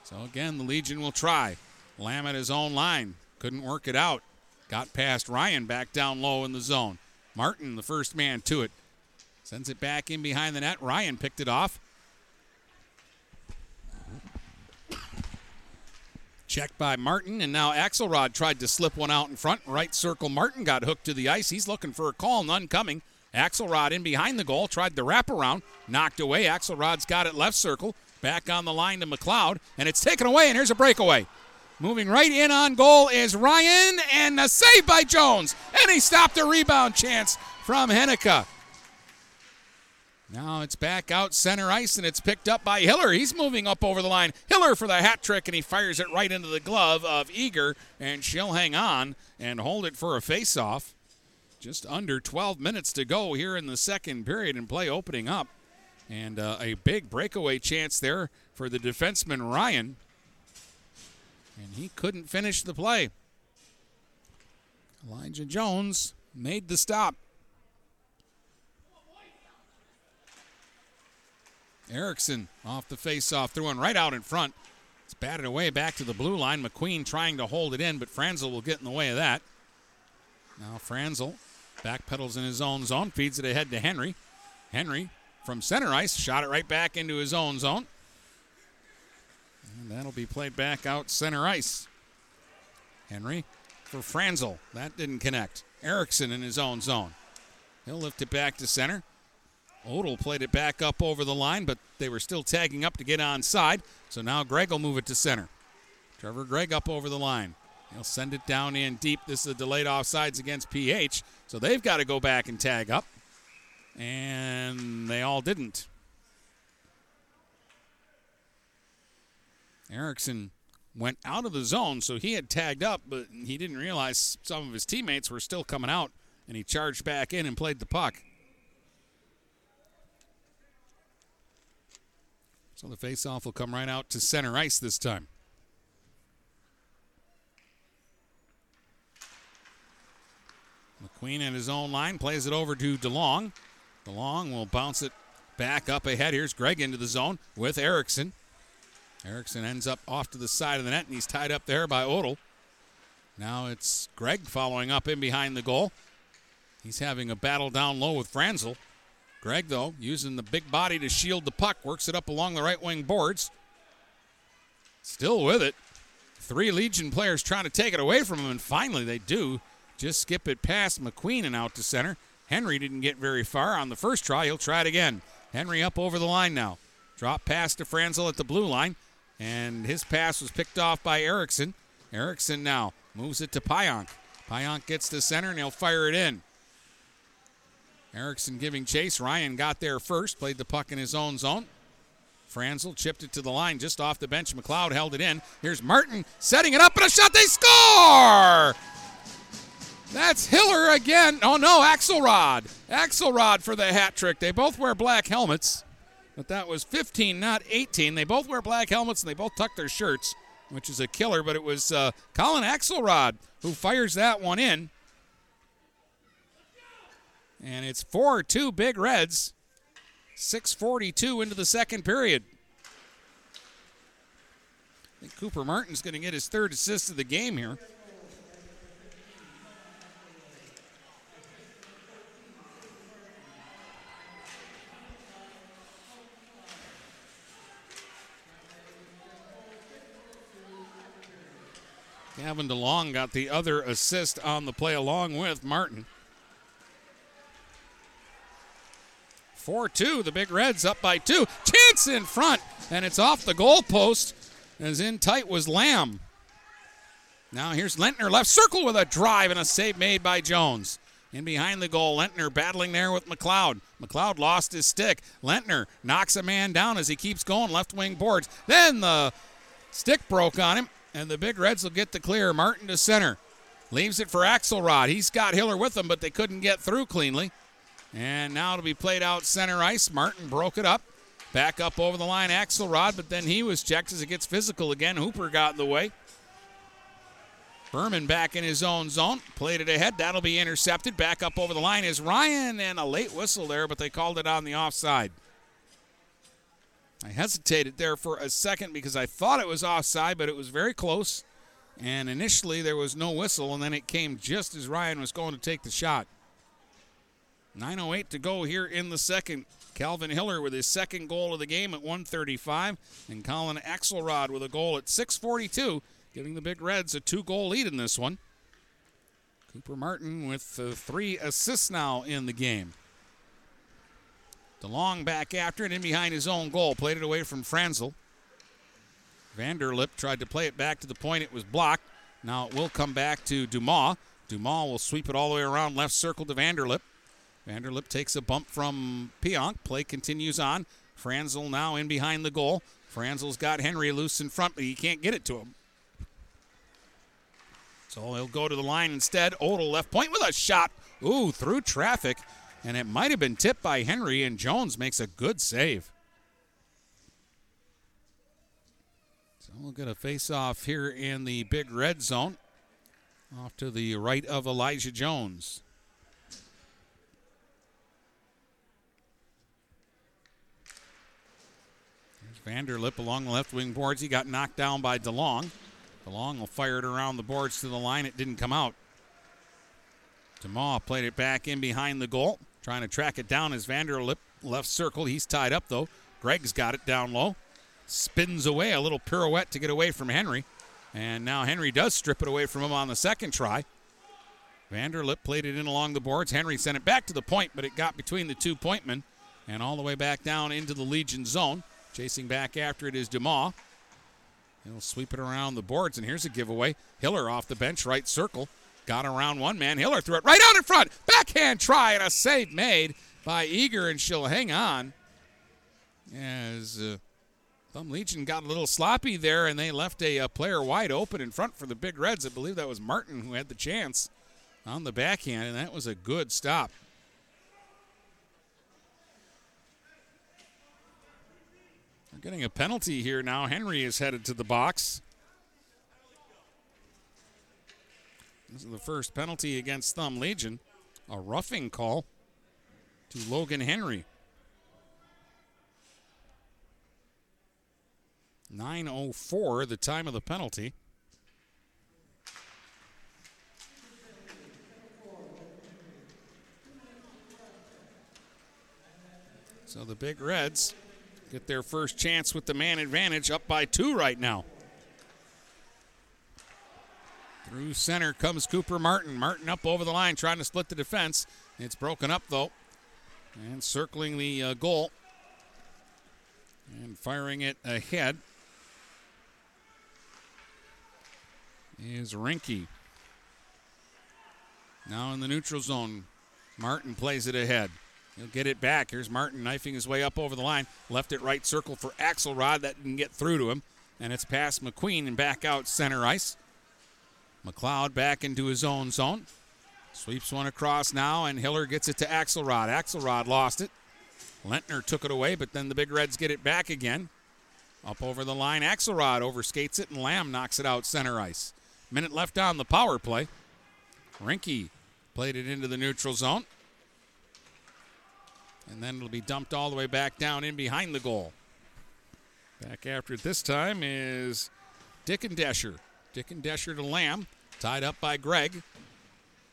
So again, the Legion will try. Lamb at his own line. Couldn't work it out. Got past Ryan back down low in the zone. Martin, the first man to it. Sends it back in behind the net. Ryan picked it off. Checked by Martin, and now Axelrod tried to slip one out in front. Right circle. Martin got hooked to the ice. He's looking for a call, none coming. Axelrod in behind the goal, tried to wrap around, knocked away. Axelrod's got it left circle. Back on the line to McLeod, and it's taken away, and here's a breakaway. Moving right in on goal is Ryan, and a save by Jones. And he stopped a rebound chance from Henneke. Now it's back out center ice, and it's picked up by Hiller. He's moving up over the line. Hiller for the hat trick, and he fires it right into the glove of Eager, and she'll hang on and hold it for a face-off. Just under 12 minutes to go here in the second period, and play opening up. And uh, a big breakaway chance there for the defenseman Ryan. And he couldn't finish the play. Elijah Jones made the stop. Erickson off the face-off, throwing right out in front. It's batted away back to the blue line. McQueen trying to hold it in, but Franzel will get in the way of that. Now Franzel backpedals in his own zone, feeds it ahead to Henry. Henry from center ice shot it right back into his own zone. And that'll be played back out center ice. Henry for Franzel. That didn't connect. Erickson in his own zone. He'll lift it back to center. Odell played it back up over the line, but they were still tagging up to get onside. So now Gregg will move it to center. Trevor Gregg up over the line. He'll send it down in deep. This is a delayed offsides against PH. So they've got to go back and tag up. And they all didn't. Erickson went out of the zone, so he had tagged up, but he didn't realize some of his teammates were still coming out, and he charged back in and played the puck. So the faceoff will come right out to center ice this time. McQueen in his own line plays it over to DeLong. DeLong will bounce it back up ahead. Here's Gregg into the zone with Erickson. Erickson ends up off to the side of the net, and he's tied up there by Odell. Now it's Gregg following up in behind the goal. He's having a battle down low with Franzel. Gregg, though, using the big body to shield the puck, works it up along the right wing boards. Still with it. Three Legion players trying to take it away from him, and finally they do. Just skip it past McQueen and out to center. Henry didn't get very far on the first try. He'll try it again. Henry up over the line now. Drop pass to Franzel at the blue line, and his pass was picked off by Erickson. Erickson now moves it to Pionk. Pionk gets to center, and he'll fire it in. Erickson giving chase. Ryan got there first, played the puck in his own zone. Franzel chipped it to the line just off the bench. McLeod held it in. Here's Martin setting it up and a shot. They score! That's Hiller again. Oh no, Axelrod. Axelrod for the hat trick. They both wear black helmets, but that was 15, not 18. They both wear black helmets and they both tuck their shirts, which is a killer. But it was uh, Colin Axelrod who fires that one in. And it's 4 2 Big Reds. 6.42 into the second period. I think Cooper Martin's going to get his third assist of the game here. Gavin DeLong got the other assist on the play along with Martin. 4 2. The Big Reds up by two. Chance in front, and it's off the goalpost. As in tight was Lamb. Now here's Lentner left circle with a drive and a save made by Jones. In behind the goal, Lentner battling there with McLeod. McLeod lost his stick. Lentner knocks a man down as he keeps going left wing boards. Then the stick broke on him, and the Big Reds will get the clear. Martin to center. Leaves it for Axelrod. He's got Hiller with him, but they couldn't get through cleanly. And now it'll be played out center ice. Martin broke it up. Back up over the line, Axelrod, but then he was checked as it gets physical again. Hooper got in the way. Berman back in his own zone. Played it ahead. That'll be intercepted. Back up over the line is Ryan, and a late whistle there, but they called it on the offside. I hesitated there for a second because I thought it was offside, but it was very close. And initially there was no whistle, and then it came just as Ryan was going to take the shot. 9.08 to go here in the second. Calvin Hiller with his second goal of the game at 135, and Colin Axelrod with a goal at 642, giving the Big Reds a two goal lead in this one. Cooper Martin with uh, three assists now in the game. DeLong back after it in behind his own goal. Played it away from Franzel. Vanderlip tried to play it back to the point. It was blocked. Now it will come back to Dumas. Dumas will sweep it all the way around left circle to Vanderlip. Vanderlip takes a bump from Pionk. Play continues on. Franzel now in behind the goal. Franzel's got Henry loose in front, but he can't get it to him. So he'll go to the line instead. Odell left point with a shot. Ooh, through traffic. And it might have been tipped by Henry, and Jones makes a good save. So we'll get a face off here in the big red zone. Off to the right of Elijah Jones. Vanderlip along the left wing boards. He got knocked down by DeLong. DeLong will fire it around the boards to the line. It didn't come out. Dumas played it back in behind the goal. Trying to track it down as Vanderlip left circle. He's tied up though. Gregg's got it down low. Spins away a little pirouette to get away from Henry. And now Henry does strip it away from him on the second try. Vanderlip played it in along the boards. Henry sent it back to the point, but it got between the two pointmen and all the way back down into the Legion zone. Chasing back after it is Dumas. He'll sweep it around the boards, and here's a giveaway. Hiller off the bench, right circle. Got around one man. Hiller threw it right out in front. Backhand try and a save made by Eager, and she'll hang on. As uh, Thumb Legion got a little sloppy there, and they left a, a player wide open in front for the Big Reds. I believe that was Martin who had the chance on the backhand, and that was a good stop. Getting a penalty here now. Henry is headed to the box. This is the first penalty against Thumb Legion. A roughing call to Logan Henry. 9.04, the time of the penalty. So the Big Reds get their first chance with the man advantage up by two right now. Through center comes Cooper Martin. Martin up over the line trying to split the defense. It's broken up though. And circling the uh, goal. And firing it ahead is Rinky. Now in the neutral zone. Martin plays it ahead. He'll get it back. Here's Martin knifing his way up over the line. Left it right circle for Axelrod. That didn't get through to him. And it's past McQueen and back out center ice. McLeod back into his own zone. Sweeps one across now, and Hiller gets it to Axelrod. Axelrod lost it. Lentner took it away, but then the Big Reds get it back again. Up over the line, Axelrod overskates it, and Lamb knocks it out center ice. Minute left on the power play. Rinky played it into the neutral zone. And then it'll be dumped all the way back down in behind the goal. Back after it this time is Dickendesher. Dick and Desher to Lamb, tied up by Gregg.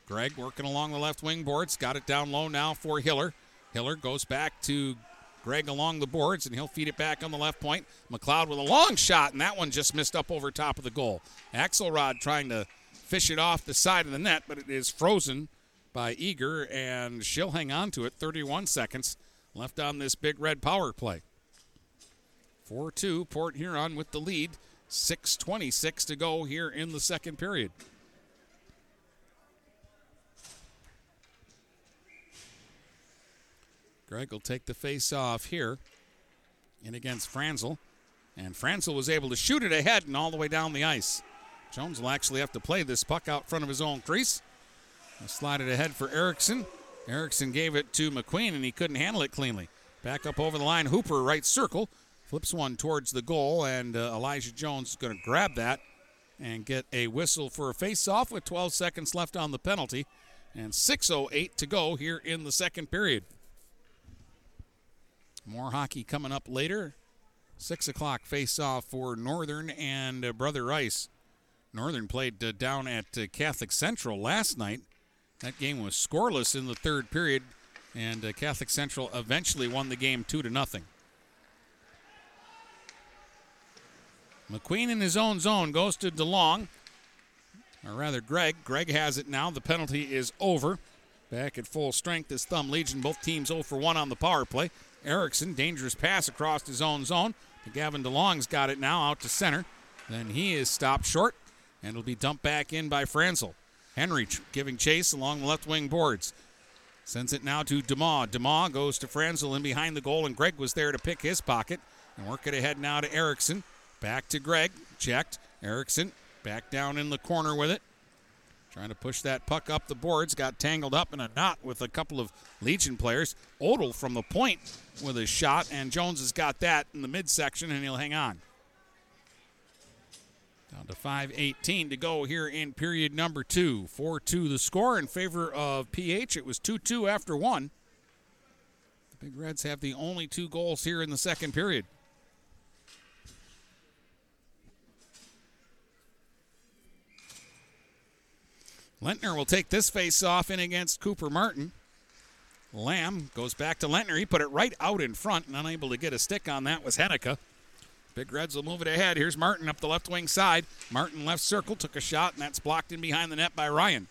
Gregg working along the left wing boards, got it down low now for Hiller. Hiller goes back to Gregg along the boards, and he'll feed it back on the left point. McLeod with a long shot, and that one just missed up over top of the goal. Axelrod trying to fish it off the side of the net, but it is frozen by Eager, and she'll hang on to it. 31 seconds left on this big red power play. 4 2, Port Huron with the lead. 6.26 to go here in the second period. Gregg will take the face off here in against Franzel. And Franzel was able to shoot it ahead and all the way down the ice. Jones will actually have to play this puck out front of his own crease. Slide it ahead for Erickson. Erickson gave it to McQueen and he couldn't handle it cleanly. Back up over the line. Hooper, right circle. Flips one towards the goal, and uh, Elijah Jones is going to grab that and get a whistle for a face-off with 12 seconds left on the penalty, and 6:08 to go here in the second period. More hockey coming up later. Six o'clock face-off for Northern and uh, Brother Rice. Northern played uh, down at uh, Catholic Central last night. That game was scoreless in the third period, and uh, Catholic Central eventually won the game two to nothing. McQueen in his own zone goes to DeLong, or rather Gregg. Gregg has it now. The penalty is over. Back at full strength is Thumb Legion. Both teams 0 for 1 on the power play. Erickson, dangerous pass across his own zone. Gavin DeLong's got it now out to center. Then he is stopped short, and it'll be dumped back in by Franzel. Henry giving chase along the left wing boards. Sends it now to DeMaw. DeMaw goes to Franzel in behind the goal, and Gregg was there to pick his pocket. And work it ahead now to Erickson. Back to Gregg. Checked. Erickson back down in the corner with it. Trying to push that puck up the boards. Got tangled up in a knot with a couple of Legion players. Odell from the point with a shot, and Jones has got that in the midsection, and he'll hang on. Down to 5.18 to go here in period number two. 4 2 the score in favor of PH. It was 2 2 after one. The Big Reds have the only two goals here in the second period. Lentner will take this face off in against Cooper Martin. Lamb goes back to Lentner. He put it right out in front and unable to get a stick on that was Henneke. Big Reds will move it ahead. Here's Martin up the left wing side. Martin left circle, took a shot, and that's blocked in behind the net by Ryan.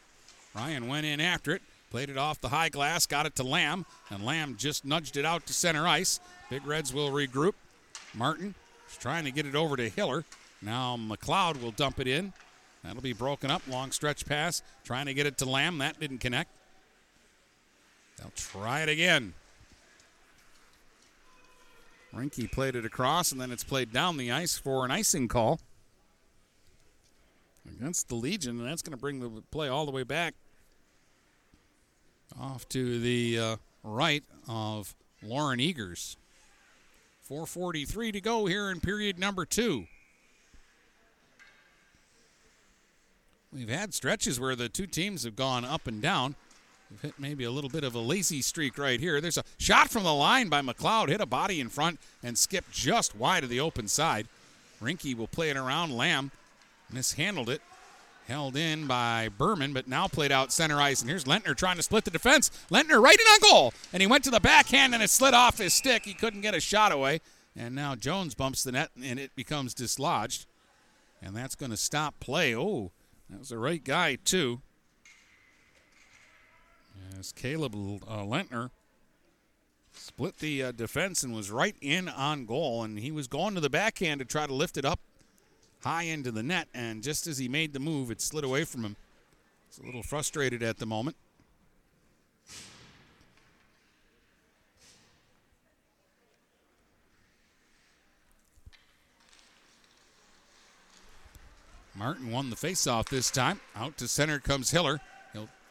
Ryan went in after it, played it off the high glass, got it to Lamb, and Lamb just nudged it out to center ice. Big Reds will regroup. Martin is trying to get it over to Hiller. Now McLeod will dump it in. That'll be broken up. Long stretch pass. Trying to get it to Lamb. That didn't connect. They'll try it again. Rinky played it across, and then it's played down the ice for an icing call against the Legion, and that's going to bring the play all the way back off to the uh, right of Lauren Eagers. 4.43 to go here in period number two. We've had stretches where the two teams have gone up and down. Hit maybe a little bit of a lazy streak right here. There's a shot from the line by McLeod, hit a body in front and skipped just wide of the open side. Rinky will play it around. Lamb mishandled it. Held in by Berman, but now played out center ice. And here's Lentner trying to split the defense. Lentner right in on goal. And he went to the backhand and it slid off his stick. He couldn't get a shot away. And now Jones bumps the net and it becomes dislodged. And that's going to stop play. Oh, that was the right guy, too. As Caleb uh, Lentner split the uh, defense and was right in on goal, and he was going to the backhand to try to lift it up high into the net, and just as he made the move, it slid away from him. He's a little frustrated at the moment. Martin won the faceoff this time. Out to center comes Hiller.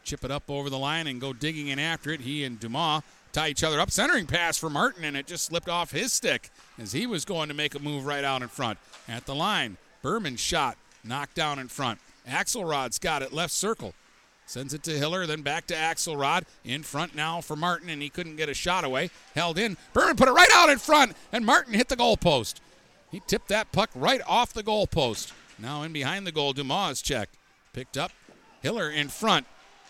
Chip it up over the line and go digging in after it. He and Dumas tie each other up. Centering pass for Martin, and it just slipped off his stick as he was going to make a move right out in front. At the line, Berman shot, knocked down in front. Axelrod's got it, left circle. Sends it to Hiller, then back to Axelrod. In front now for Martin, and he couldn't get a shot away. Held in. Berman put it right out in front, and Martin hit the goalpost. He tipped that puck right off the goalpost. Now in behind the goal, Dumas checked. Picked up. Hiller in front.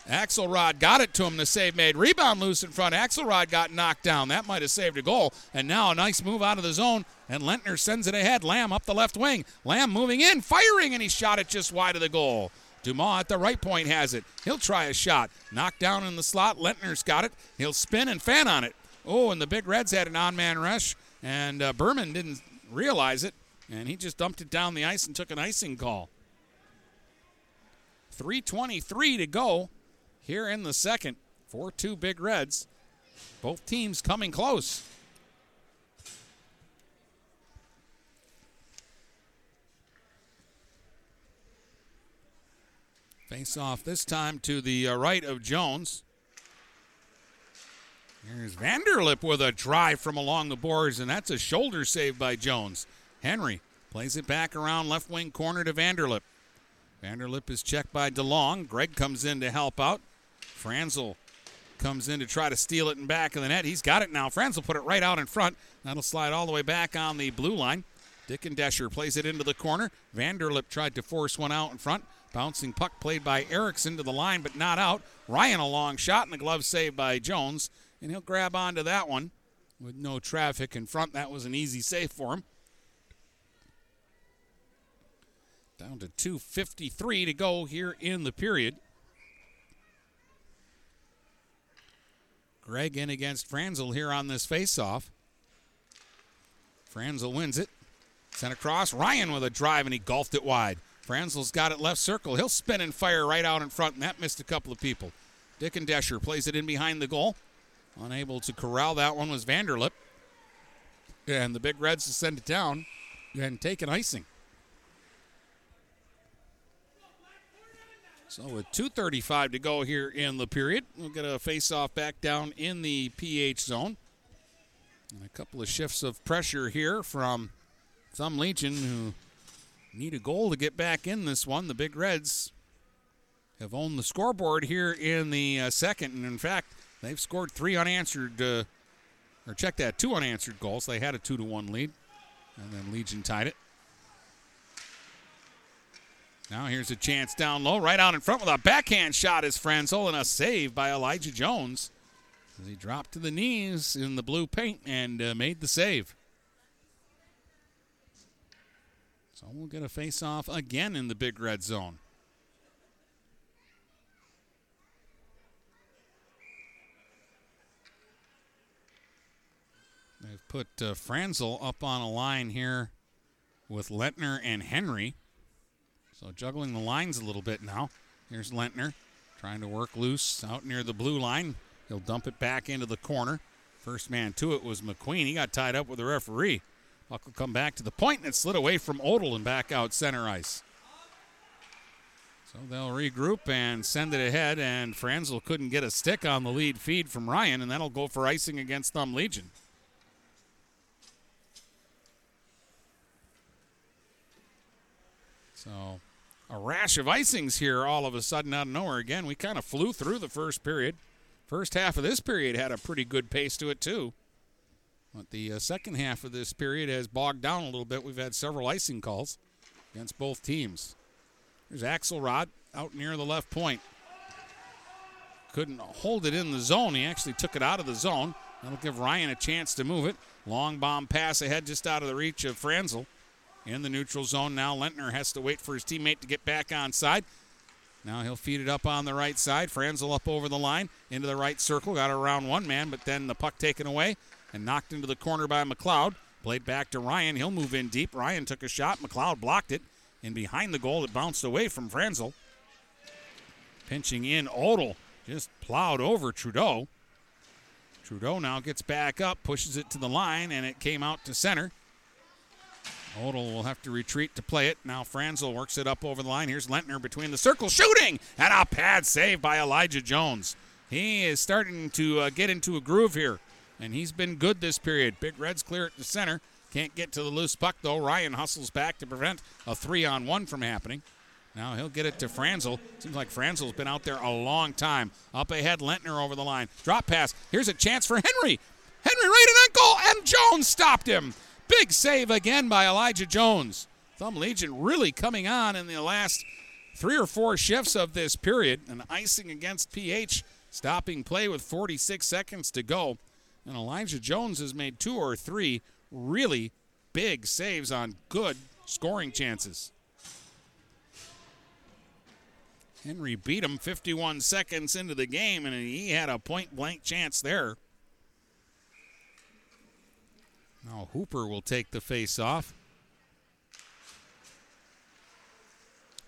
Axelrod got it to him. The save made. Rebound loose in front. Axelrod got knocked down. That might have saved a goal. And now a nice move out of the zone. And Lentner sends it ahead. Lamb up the left wing. Lamb moving in, firing, and he shot it just wide of the goal. Dumas at the right point has it. He'll try a shot. Knocked down in the slot. Lentner's got it. He'll spin and fan on it. Oh, and the Big Reds had an on man rush. And uh, Berman didn't realize it. And he just dumped it down the ice and took an icing call. 3.23 to go here in the second. 4 2 Big Reds. Both teams coming close. Face off this time to the uh, right of Jones. Here's Vanderlip with a drive from along the boards, and that's a shoulder save by Jones. Henry plays it back around left wing corner to Vanderlip. Vanderlip is checked by DeLong. Gregg comes in to help out. Franzel comes in to try to steal it in back of the net. He's got it now. Franzel put it right out in front. That'll slide all the way back on the blue line. Dickendesher plays it into the corner. Vanderlip tried to force one out in front. Bouncing puck played by Erickson to the line, but not out. Ryan a long shot and the glove saved by Jones, and he'll grab onto that one with no traffic in front. That was an easy save for him. Down to 2.53 to go here in the period. Gregg in against Franzel here on this faceoff. Franzel wins it. Sent across. Ryan with a drive, and he golfed it wide. Franzel's got it left circle. He'll spin and fire right out in front, and that missed a couple of people. Dickendesher plays it in behind the goal. Unable to corral that one was Vanderlip. And the Big Reds to send it down and take an icing. So with 2.35 to go here in the period, we'll get a face-off back down in the PH zone. And a couple of shifts of pressure here from Thumb Legion, who need a goal to get back in this one. The Big Reds have owned the scoreboard here in the uh, second, and in fact, they've scored three unanswered, uh, or check that, two unanswered goals. They had a two to one lead, and then Legion tied it. Now here's a chance down low, right out in front with a backhand shot is Franzel and a save by Elijah Jones. As he dropped to the knees in the blue paint and uh, made the save. So we'll get a face off again in the big red zone. They've put uh, Franzel up on a line here with Lentner and Henry. So juggling the lines a little bit now. Here's Lentner trying to work loose out near the blue line. He'll dump it back into the corner. First man to it was McQueen. He got tied up with the referee. Puck will come back to the point and it slid away from Odell and back out center ice. So they'll regroup and send it ahead, and Franzel couldn't get a stick on the lead feed from Ryan, and that'll go for icing against Thumb Legion. So a rash of icings here all of a sudden out of nowhere again. We kind of flew through the first period. First half of this period had a pretty good pace to it, too. But the uh, second half of this period has bogged down a little bit. We've had several icing calls against both teams. There's Axelrod out near the left point. Couldn't hold it in the zone. He actually took it out of the zone. That'll give Ryan a chance to move it. Long bomb pass ahead just out of the reach of Franzel in the neutral zone. Now Lentner has to wait for his teammate to get back on side. Now he'll feed it up on the right side. Franzel up over the line into the right circle. Got around one man, but then the puck taken away and knocked into the corner by McLeod. Played back to Ryan. He'll move in deep. Ryan took a shot. McLeod blocked it. And behind the goal, it bounced away from Franzel. Pinching in, Odell just plowed over Trudeau. Trudeau now gets back up, pushes it to the line, and it came out to center. Odell will have to retreat to play it. Now Franzel works it up over the line. Here's Lentner between the circles, shooting, and a pad save by Elijah Jones. He is starting to uh, get into a groove here, and he's been good this period. Big Reds clear at the center. Can't get to the loose puck, though. Ryan hustles back to prevent a three on one from happening. Now he'll get it to Franzel. Seems like Franzel's been out there a long time. Up ahead, Lentner over the line. Drop pass. Here's a chance for Henry. Henry right that goal, and Jones stopped him. Big save again by Elijah Jones. Thumb Legion really coming on in the last three or four shifts of this period. An icing against PH, stopping play with 46 seconds to go. And Elijah Jones has made two or three really big saves on good scoring chances. Henry beat him 51 seconds into the game, and he had a point blank chance there. Now Hooper will take the face off.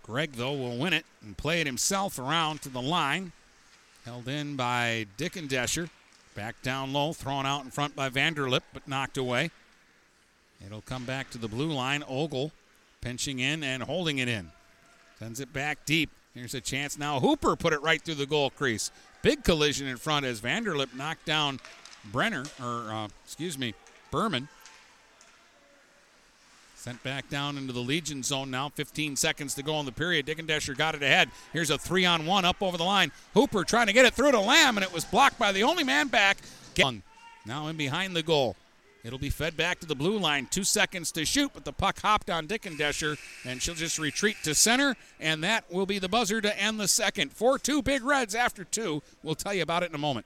Gregg, though, will win it and play it himself around to the line. Held in by Dickendesher. Back down low, thrown out in front by Vanderlip, but knocked away. It'll come back to the blue line. Ogle pinching in and holding it in. Sends it back deep. Here's a chance now. Hooper put it right through the goal crease. Big collision in front as Vanderlip knocked down Brenner, or uh, excuse me, Berman. Sent back down into the Legion zone now. 15 seconds to go in the period. Dickendesher got it ahead. Here's a three on one up over the line. Hooper trying to get it through to Lamb, and it was blocked by the only man back. Now in behind the goal. It'll be fed back to the blue line. Two seconds to shoot, but the puck hopped on Dickendesher, and she'll just retreat to center, and that will be the buzzer to end the second. 4 2 Big Reds after two. We'll tell you about it in a moment.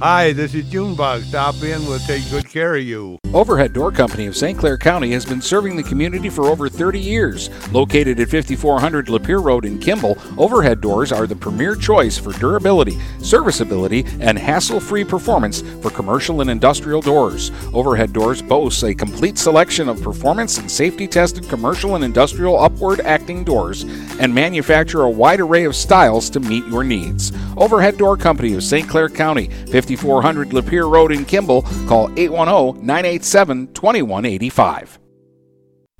Hi, this is Junebug. Stop in, we'll take good care of you. Overhead Door Company of St. Clair County has been serving the community for over 30 years. Located at 5400 Lapeer Road in Kimball, Overhead Doors are the premier choice for durability, serviceability, and hassle free performance for commercial and industrial doors. Overhead Doors boasts a complete selection of performance and safety tested commercial and industrial upward acting doors and manufacture a wide array of styles to meet your needs. Overhead Door Company of St. Clair County, 5400 Lapeer Road in Kimball. Call 810 987 2185.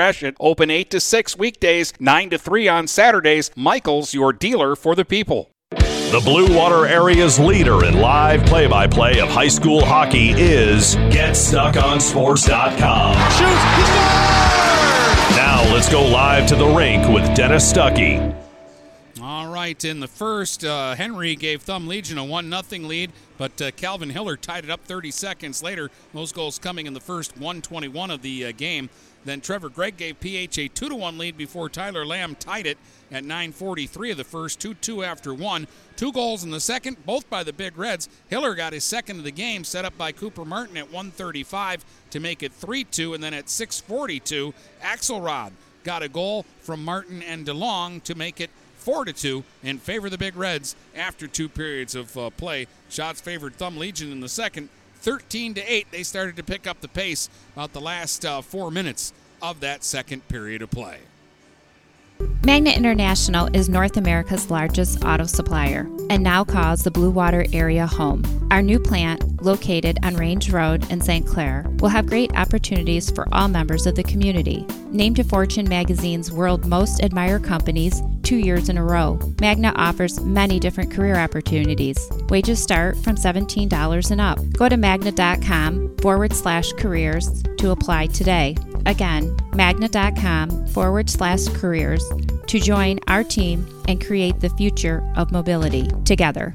Gratiot, open 8 to 6 weekdays, 9 to 3 on Saturdays. Michaels, your dealer for the people. The Blue Water area's leader in live play by play of high school hockey is GetStuckOnSports.com. Now let's go live to the rink with Dennis Stuckey. All right, in the first, uh, Henry gave Thumb Legion a 1 0 lead, but uh, Calvin Hiller tied it up 30 seconds later. Those goals coming in the first 121 of the uh, game. Then Trevor Gregg gave PH a 2 to 1 lead before Tyler Lamb tied it at 9:43 of the first, 2-2 after one. Two goals in the second, both by the Big Reds. Hiller got his second of the game, set up by Cooper Martin at 135 to make it 3-2, and then at 6:42, Axelrod got a goal from Martin and DeLong to make it 4 to 2 in favor of the Big Reds after two periods of uh, play. Shots favored Thumb Legion in the second. 13 to 8, they started to pick up the pace about the last uh, four minutes of that second period of play. Magna International is North America's largest auto supplier and now calls the Blue Water area home. Our new plant, located on Range Road in St. Clair, will have great opportunities for all members of the community. Named to Fortune magazine's World Most Admired Companies two years in a row, Magna offers many different career opportunities. Wages start from $17 and up. Go to magna.com forward slash careers to apply today. Again, magna.com forward slash careers to join our team and create the future of mobility together.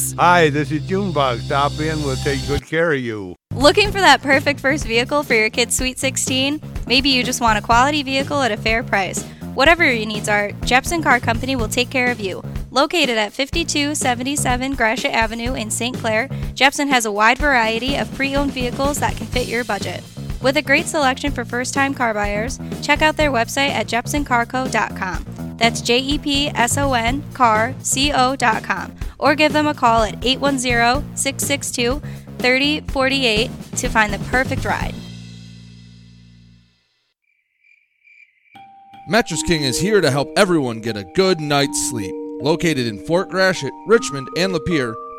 Hi, this is Junebug. Stop in, we'll take good care of you. Looking for that perfect first vehicle for your kid's Sweet 16? Maybe you just want a quality vehicle at a fair price. Whatever your needs are, Jepson Car Company will take care of you. Located at 5277 Gratiot Avenue in St. Clair, Jepson has a wide variety of pre owned vehicles that can fit your budget. With a great selection for first time car buyers, check out their website at jepsoncarco.com. That's J E P S O N car C O.com. Or give them a call at 810 662 3048 to find the perfect ride. Mattress King is here to help everyone get a good night's sleep. Located in Fort Gratiot, Richmond, and Lapeer,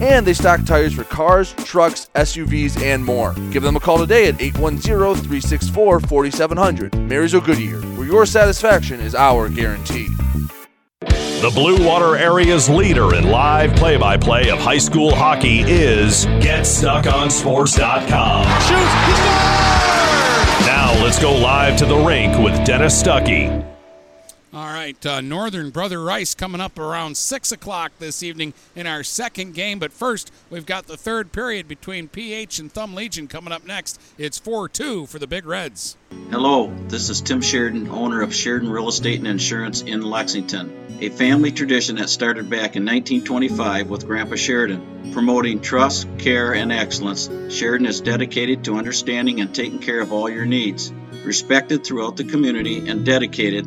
and they stock tires for cars, trucks, SUVs, and more. Give them a call today at 810 364 4700. Marysville Goodyear, where your satisfaction is our guarantee. The Blue Water area's leader in live play by play of high school hockey is GetStuckOnSports.com. Now let's go live to the rink with Dennis Stuckey. All right, uh, Northern Brother Rice coming up around 6 o'clock this evening in our second game. But first, we've got the third period between PH and Thumb Legion coming up next. It's 4 2 for the Big Reds. Hello, this is Tim Sheridan, owner of Sheridan Real Estate and Insurance in Lexington, a family tradition that started back in 1925 with Grandpa Sheridan. Promoting trust, care, and excellence, Sheridan is dedicated to understanding and taking care of all your needs. Respected throughout the community and dedicated,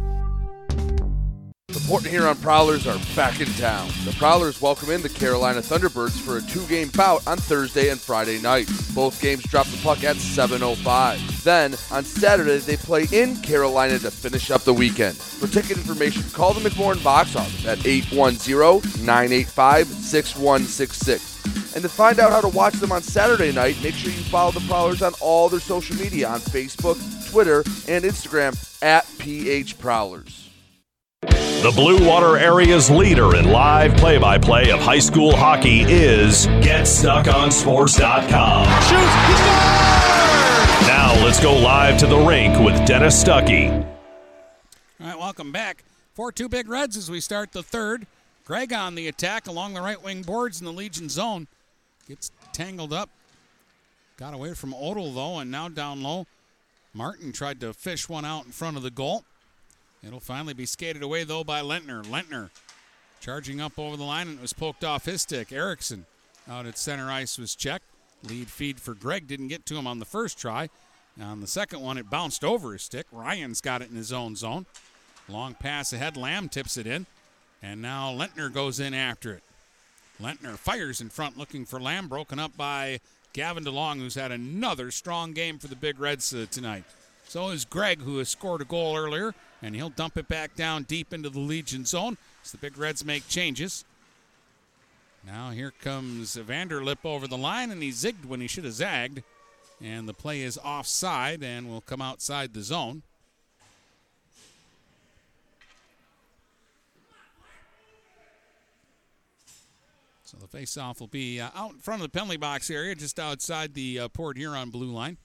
The Port Huron Prowlers are back in town. The Prowlers welcome in the Carolina Thunderbirds for a two-game bout on Thursday and Friday nights. Both games drop the puck at 7.05. Then, on Saturday, they play in Carolina to finish up the weekend. For ticket information, call the McMorran box office at 810-985-6166. And to find out how to watch them on Saturday night, make sure you follow the Prowlers on all their social media on Facebook, Twitter, and Instagram at PH Prowlers. The Blue Water area's leader in live play by play of high school hockey is GetStuckOnSports.com. Shoots! He! Now let's go live to the rink with Dennis Stuckey. All right, welcome back. 4 2 Big Reds as we start the third. Gregg on the attack along the right wing boards in the Legion zone. Gets tangled up. Got away from Odell, though, and now down low. Martin tried to fish one out in front of the goal. It'll finally be skated away, though, by Lentner. Lentner charging up over the line, and it was poked off his stick. Erickson out at center ice was checked. Lead feed for Gregg didn't get to him on the first try. On the second one, it bounced over his stick. Ryan's got it in his own zone. Long pass ahead. Lamb tips it in. And now Lentner goes in after it. Lentner fires in front looking for Lamb, broken up by Gavin DeLong, who's had another strong game for the Big Reds uh, tonight. So is Gregg, who has scored a goal earlier, and he'll dump it back down deep into the Legion zone as the Big Reds make changes. Now here comes Vanderlip over the line, and he zigged when he should have zagged. And the play is offside and will come outside the zone. So the face-off will be uh, out in front of the penalty box area, just outside the uh, Port Huron blue line.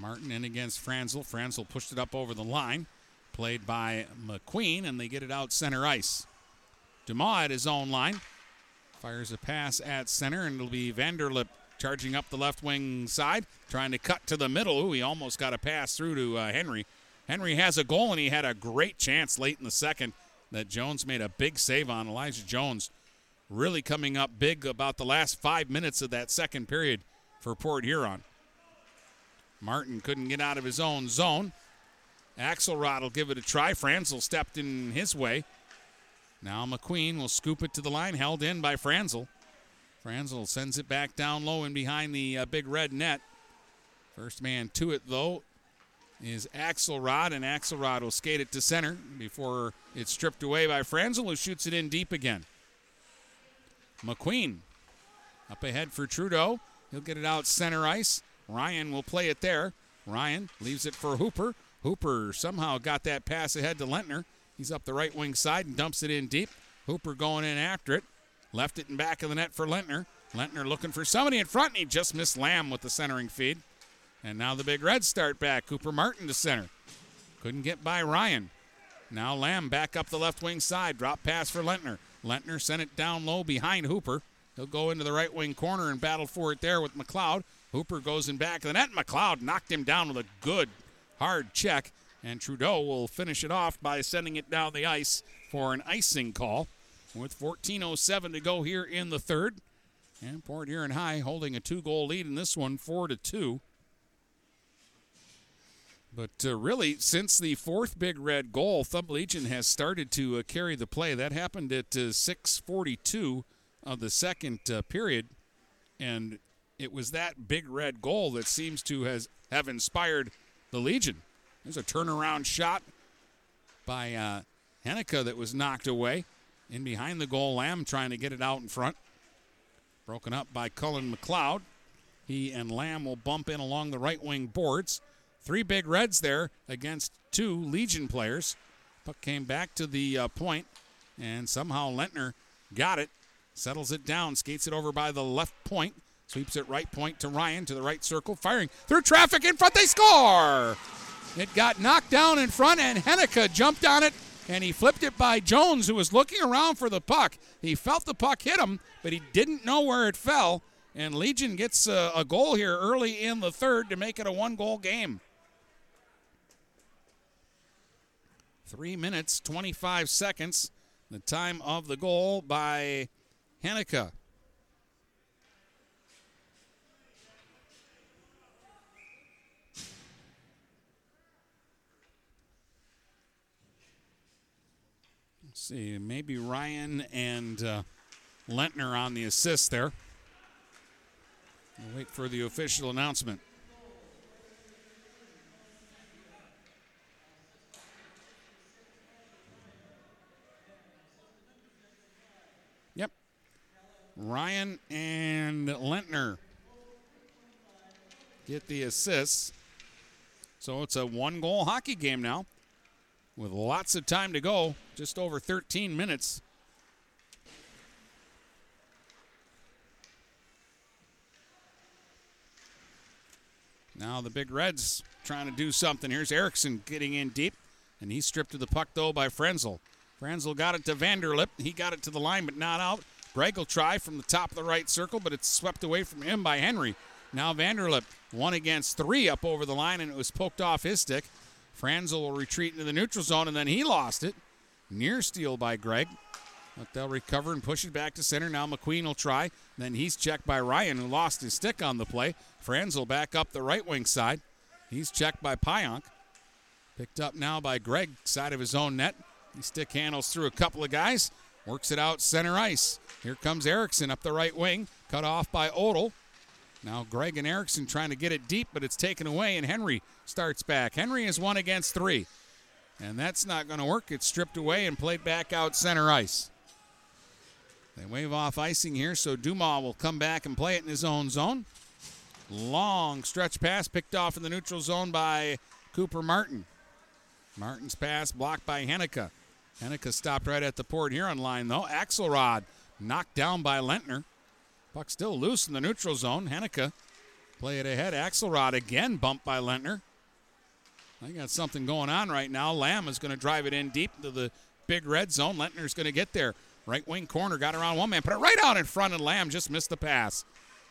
Martin in against Franzel. Franzel pushed it up over the line. Played by McQueen, and they get it out center ice. DeMaw at his own line. Fires a pass at center, and it'll be Vanderlip charging up the left wing side, trying to cut to the middle. Ooh, he almost got a pass through to uh, Henry. Henry has a goal, and he had a great chance late in the second that Jones made a big save on. Elijah Jones really coming up big about the last five minutes of that second period for Port Huron. Martin couldn't get out of his own zone. Axelrod will give it a try. Franzel stepped in his way. Now McQueen will scoop it to the line, held in by Franzel. Franzel sends it back down low and behind the uh, big red net. First man to it, though, is Axelrod, and Axelrod will skate it to center before it's stripped away by Franzel, who shoots it in deep again. McQueen up ahead for Trudeau. He'll get it out center ice. Ryan will play it there. Ryan leaves it for Hooper. Hooper somehow got that pass ahead to Lentner. He's up the right wing side and dumps it in deep. Hooper going in after it. Left it in back of the net for Lentner. Lentner looking for somebody in front, and he just missed Lamb with the centering feed. And now the Big red start back. Cooper Martin to center. Couldn't get by Ryan. Now Lamb back up the left wing side. Drop pass for Lentner. Lentner sent it down low behind Hooper. He'll go into the right wing corner and battle for it there with McLeod. Hooper goes in back of the net. McLeod knocked him down with a good, hard check. And Trudeau will finish it off by sending it down the ice for an icing call. With 14.07 to go here in the third. And Port Huron High holding a two goal lead in this one, 4 to 2. But uh, really, since the fourth Big Red goal, Thumb Legion has started to uh, carry the play. That happened at uh, 6:42 of the second uh, period, and it was that Big Red goal that seems to has have inspired the Legion. There's a turnaround shot by uh, Henneke that was knocked away. In behind the goal, Lamb trying to get it out in front. Broken up by Cullen McLeod. He and Lamb will bump in along the right wing boards. Three big reds there against two Legion players. Puck came back to the uh, point, and somehow Lentner got it, settles it down, skates it over by the left point, sweeps it right point to Ryan to the right circle, firing through traffic in front. They score! It got knocked down in front, and Henneke jumped on it, and he flipped it by Jones, who was looking around for the puck. He felt the puck hit him, but he didn't know where it fell. And Legion gets a, a goal here early in the third to make it a one goal game. Three minutes, 25 seconds. The time of the goal by Henneke. See, maybe Ryan and uh, Lentner on the assist there. We'll wait for the official announcement. Yep. Ryan and Lentner get the assists. So it's a one goal hockey game now with lots of time to go, just over 13 minutes. Now the Big Reds trying to do something. Here's Erickson getting in deep, and he's stripped of the puck though by Franzel. Franzel got it to Vanderlip. He got it to the line, but not out. Gregg will try from the top of the right circle, but it's swept away from him by Henry. Now Vanderlip, one against three up over the line, and it was poked off his stick. Franzel will retreat into the neutral zone, and then he lost it. Near steal by Gregg. But they'll recover and push it back to center. Now McQueen will try. Then he's checked by Ryan, who lost his stick on the play. Franzel back up the right wing side. He's checked by Pionk. Picked up now by Gregg, side of his own net. He stick handles through a couple of guys. Works it out center ice. Here comes Erickson up the right wing. Cut off by Odell. Now Gregg and Erickson trying to get it deep, but it's taken away, and Henry starts back. Henry is one against three. And that's not going to work. It's stripped away and played back out center ice. They wave off icing here, so Dumas will come back and play it in his own zone. Long stretch pass picked off in the neutral zone by Cooper Martin. Martin's pass blocked by Henneke. Henneke stopped right at the Port Huron line, though. Axelrod knocked down by Lentner. Puck still loose in the neutral zone. Henneke play it ahead. Axelrod again bumped by Lentner. I got something going on right now. Lamb is going to drive it in deep into the big red zone. Lentner's going to get there. Right wing corner, got around one man, put it right out in front, and Lamb just missed the pass.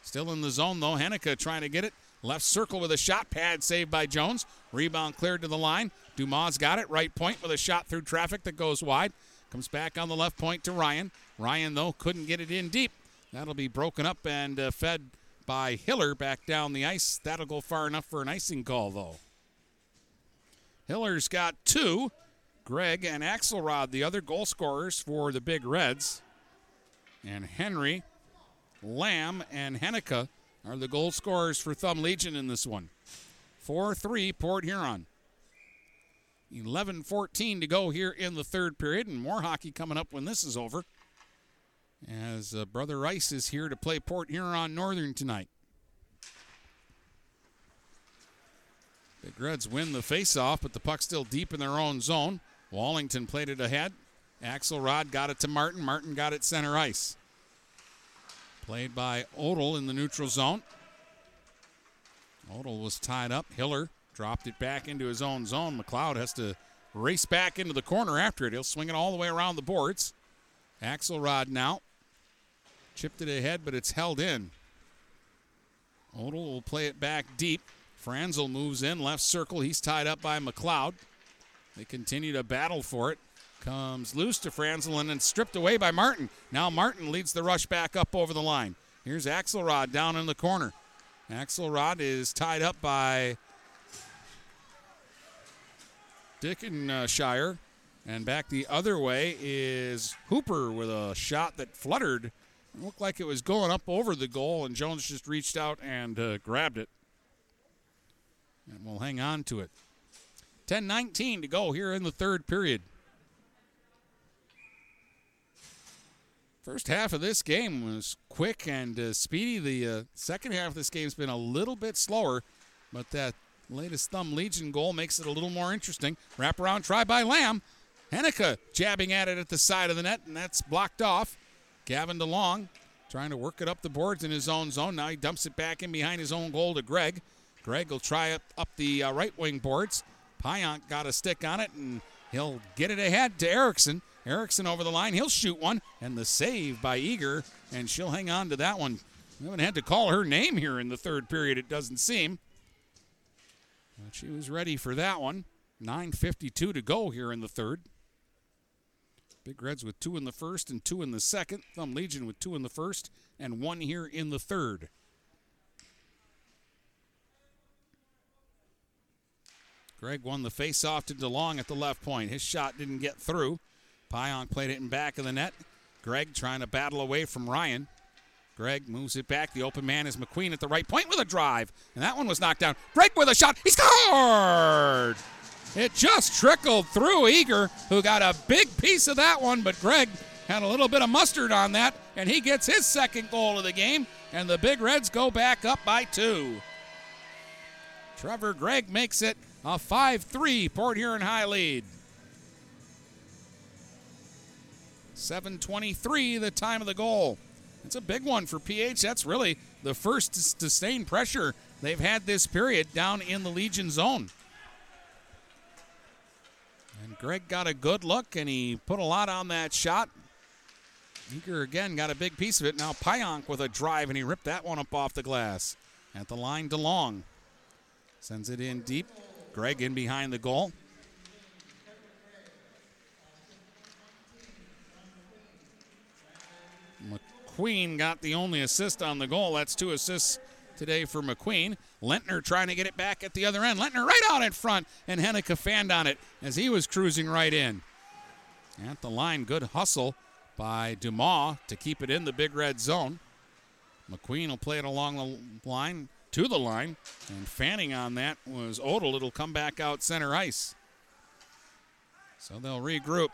Still in the zone though. Henneke trying to get it. Left circle with a shot pad saved by Jones. Rebound cleared to the line. Dumas got it. Right point with a shot through traffic that goes wide. Comes back on the left point to Ryan. Ryan, though, couldn't get it in deep. That'll be broken up and uh, fed by Hiller back down the ice. That'll go far enough for an icing call, though. Hiller's got two. Gregg and Axelrod, the other goal scorers for the Big Reds. And Henry, Lamb, and Henneke are the goal scorers for Thumb Legion in this one. 4 3 Port Huron. 11 14 to go here in the third period, and more hockey coming up when this is over. As uh, Brother Rice is here to play Port Huron Northern tonight. The Reds win the faceoff, but the puck's still deep in their own zone. Wallington played it ahead. Axelrod got it to Martin. Martin got it center ice. Played by Odell in the neutral zone. Odell was tied up. Hiller dropped it back into his own zone. McLeod has to race back into the corner after it. He'll swing it all the way around the boards. Axelrod now. Chipped it ahead, but it's held in. Odell will play it back deep. Franzel moves in, left circle. He's tied up by McLeod. They continue to battle for it. Comes loose to Franzel and then stripped away by Martin. Now Martin leads the rush back up over the line. Here's Axelrod down in the corner. Axelrod is tied up by Dickendesher. And back the other way is Hooper with a shot that fluttered. Looked like it was going up over the goal, and Jones just reached out and uh, grabbed it. And we'll hang on to it. 10 19 to go here in the third period. First half of this game was quick and uh, speedy. The uh, second half of this game's been a little bit slower, but that latest Thumb Legion goal makes it a little more interesting. Wraparound try by Lamb. Henneke jabbing at it at the side of the net, and that's blocked off. Gavin DeLong trying to work it up the boards in his own zone. Now he dumps it back in behind his own goal to Gregg. Gregg will try up, up the uh, right wing boards. Pionk got a stick on it, and he'll get it ahead to Erickson. Erickson over the line. He'll shoot one, and the save by Eager, and she'll hang on to that one. We haven't had to call her name here in the third period, it doesn't seem. But she was ready for that one. 9.52 to go here in the third. Big Reds with two in the first and two in the second. Thumb Legion with two in the first and one here in the third. Gregg won the face-off to DeLong at the left point. His shot didn't get through. Pionk played it in back of the net. Gregg trying to battle away from Ryan. Gregg moves it back. The open man is McQueen at the right point with a drive. And that one was knocked down. Gregg with a shot. He scored! It just trickled through Eager, who got a big piece of that one, but Gregg had a little bit of mustard on that, and he gets his second goal of the game, and the Big Reds go back up by two. Trevor Gregg makes it a 5 3 Port Huron High lead. 7.23 the time of the goal. It's a big one for PH. That's really the first sustained pressure they've had this period down in the Legion zone. Gregg got a good look and he put a lot on that shot. Eager again got a big piece of it. Now Pionk with a drive and he ripped that one up off the glass. At the line, DeLong sends it in deep. Gregg in behind the goal. McQueen got the only assist on the goal. That's two assists today for McQueen. Lentner trying to get it back at the other end. Lentner right out in front, and Henneke fanned on it as he was cruising right in. At the line, good hustle by Dumas to keep it in the big red zone. McQueen will play it along the line to the line, and fanning on that was Odell. It'll come back out center ice. So they'll regroup.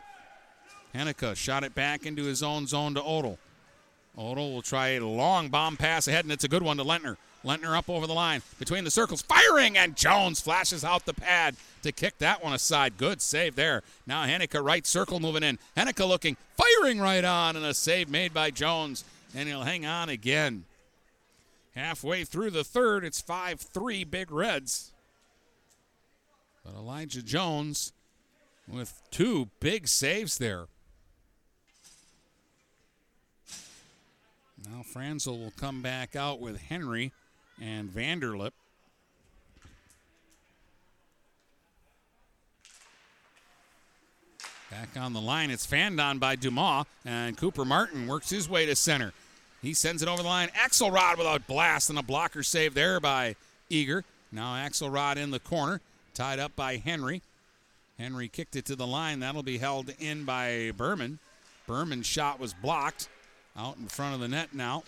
Henneke shot it back into his own zone to Odell. Odell will try a long bomb pass ahead, and it's a good one to Lentner. Lentner up over the line between the circles, firing, and Jones flashes out the pad to kick that one aside. Good save there. Now Henneke right circle moving in. Henneke looking, firing right on, and a save made by Jones, and he'll hang on again. Halfway through the third, it's 5 3 Big Reds. But Elijah Jones with two big saves there. Now Franzel will come back out with Henry and Vanderlip. Back on the line, it's fanned on by Dumas, and Cooper Martin works his way to center. He sends it over the line. Axelrod with a blast and a blocker save there by Eager. Now Axelrod in the corner, tied up by Henry. Henry kicked it to the line. That'll be held in by Berman. Berman's shot was blocked out in front of the net now.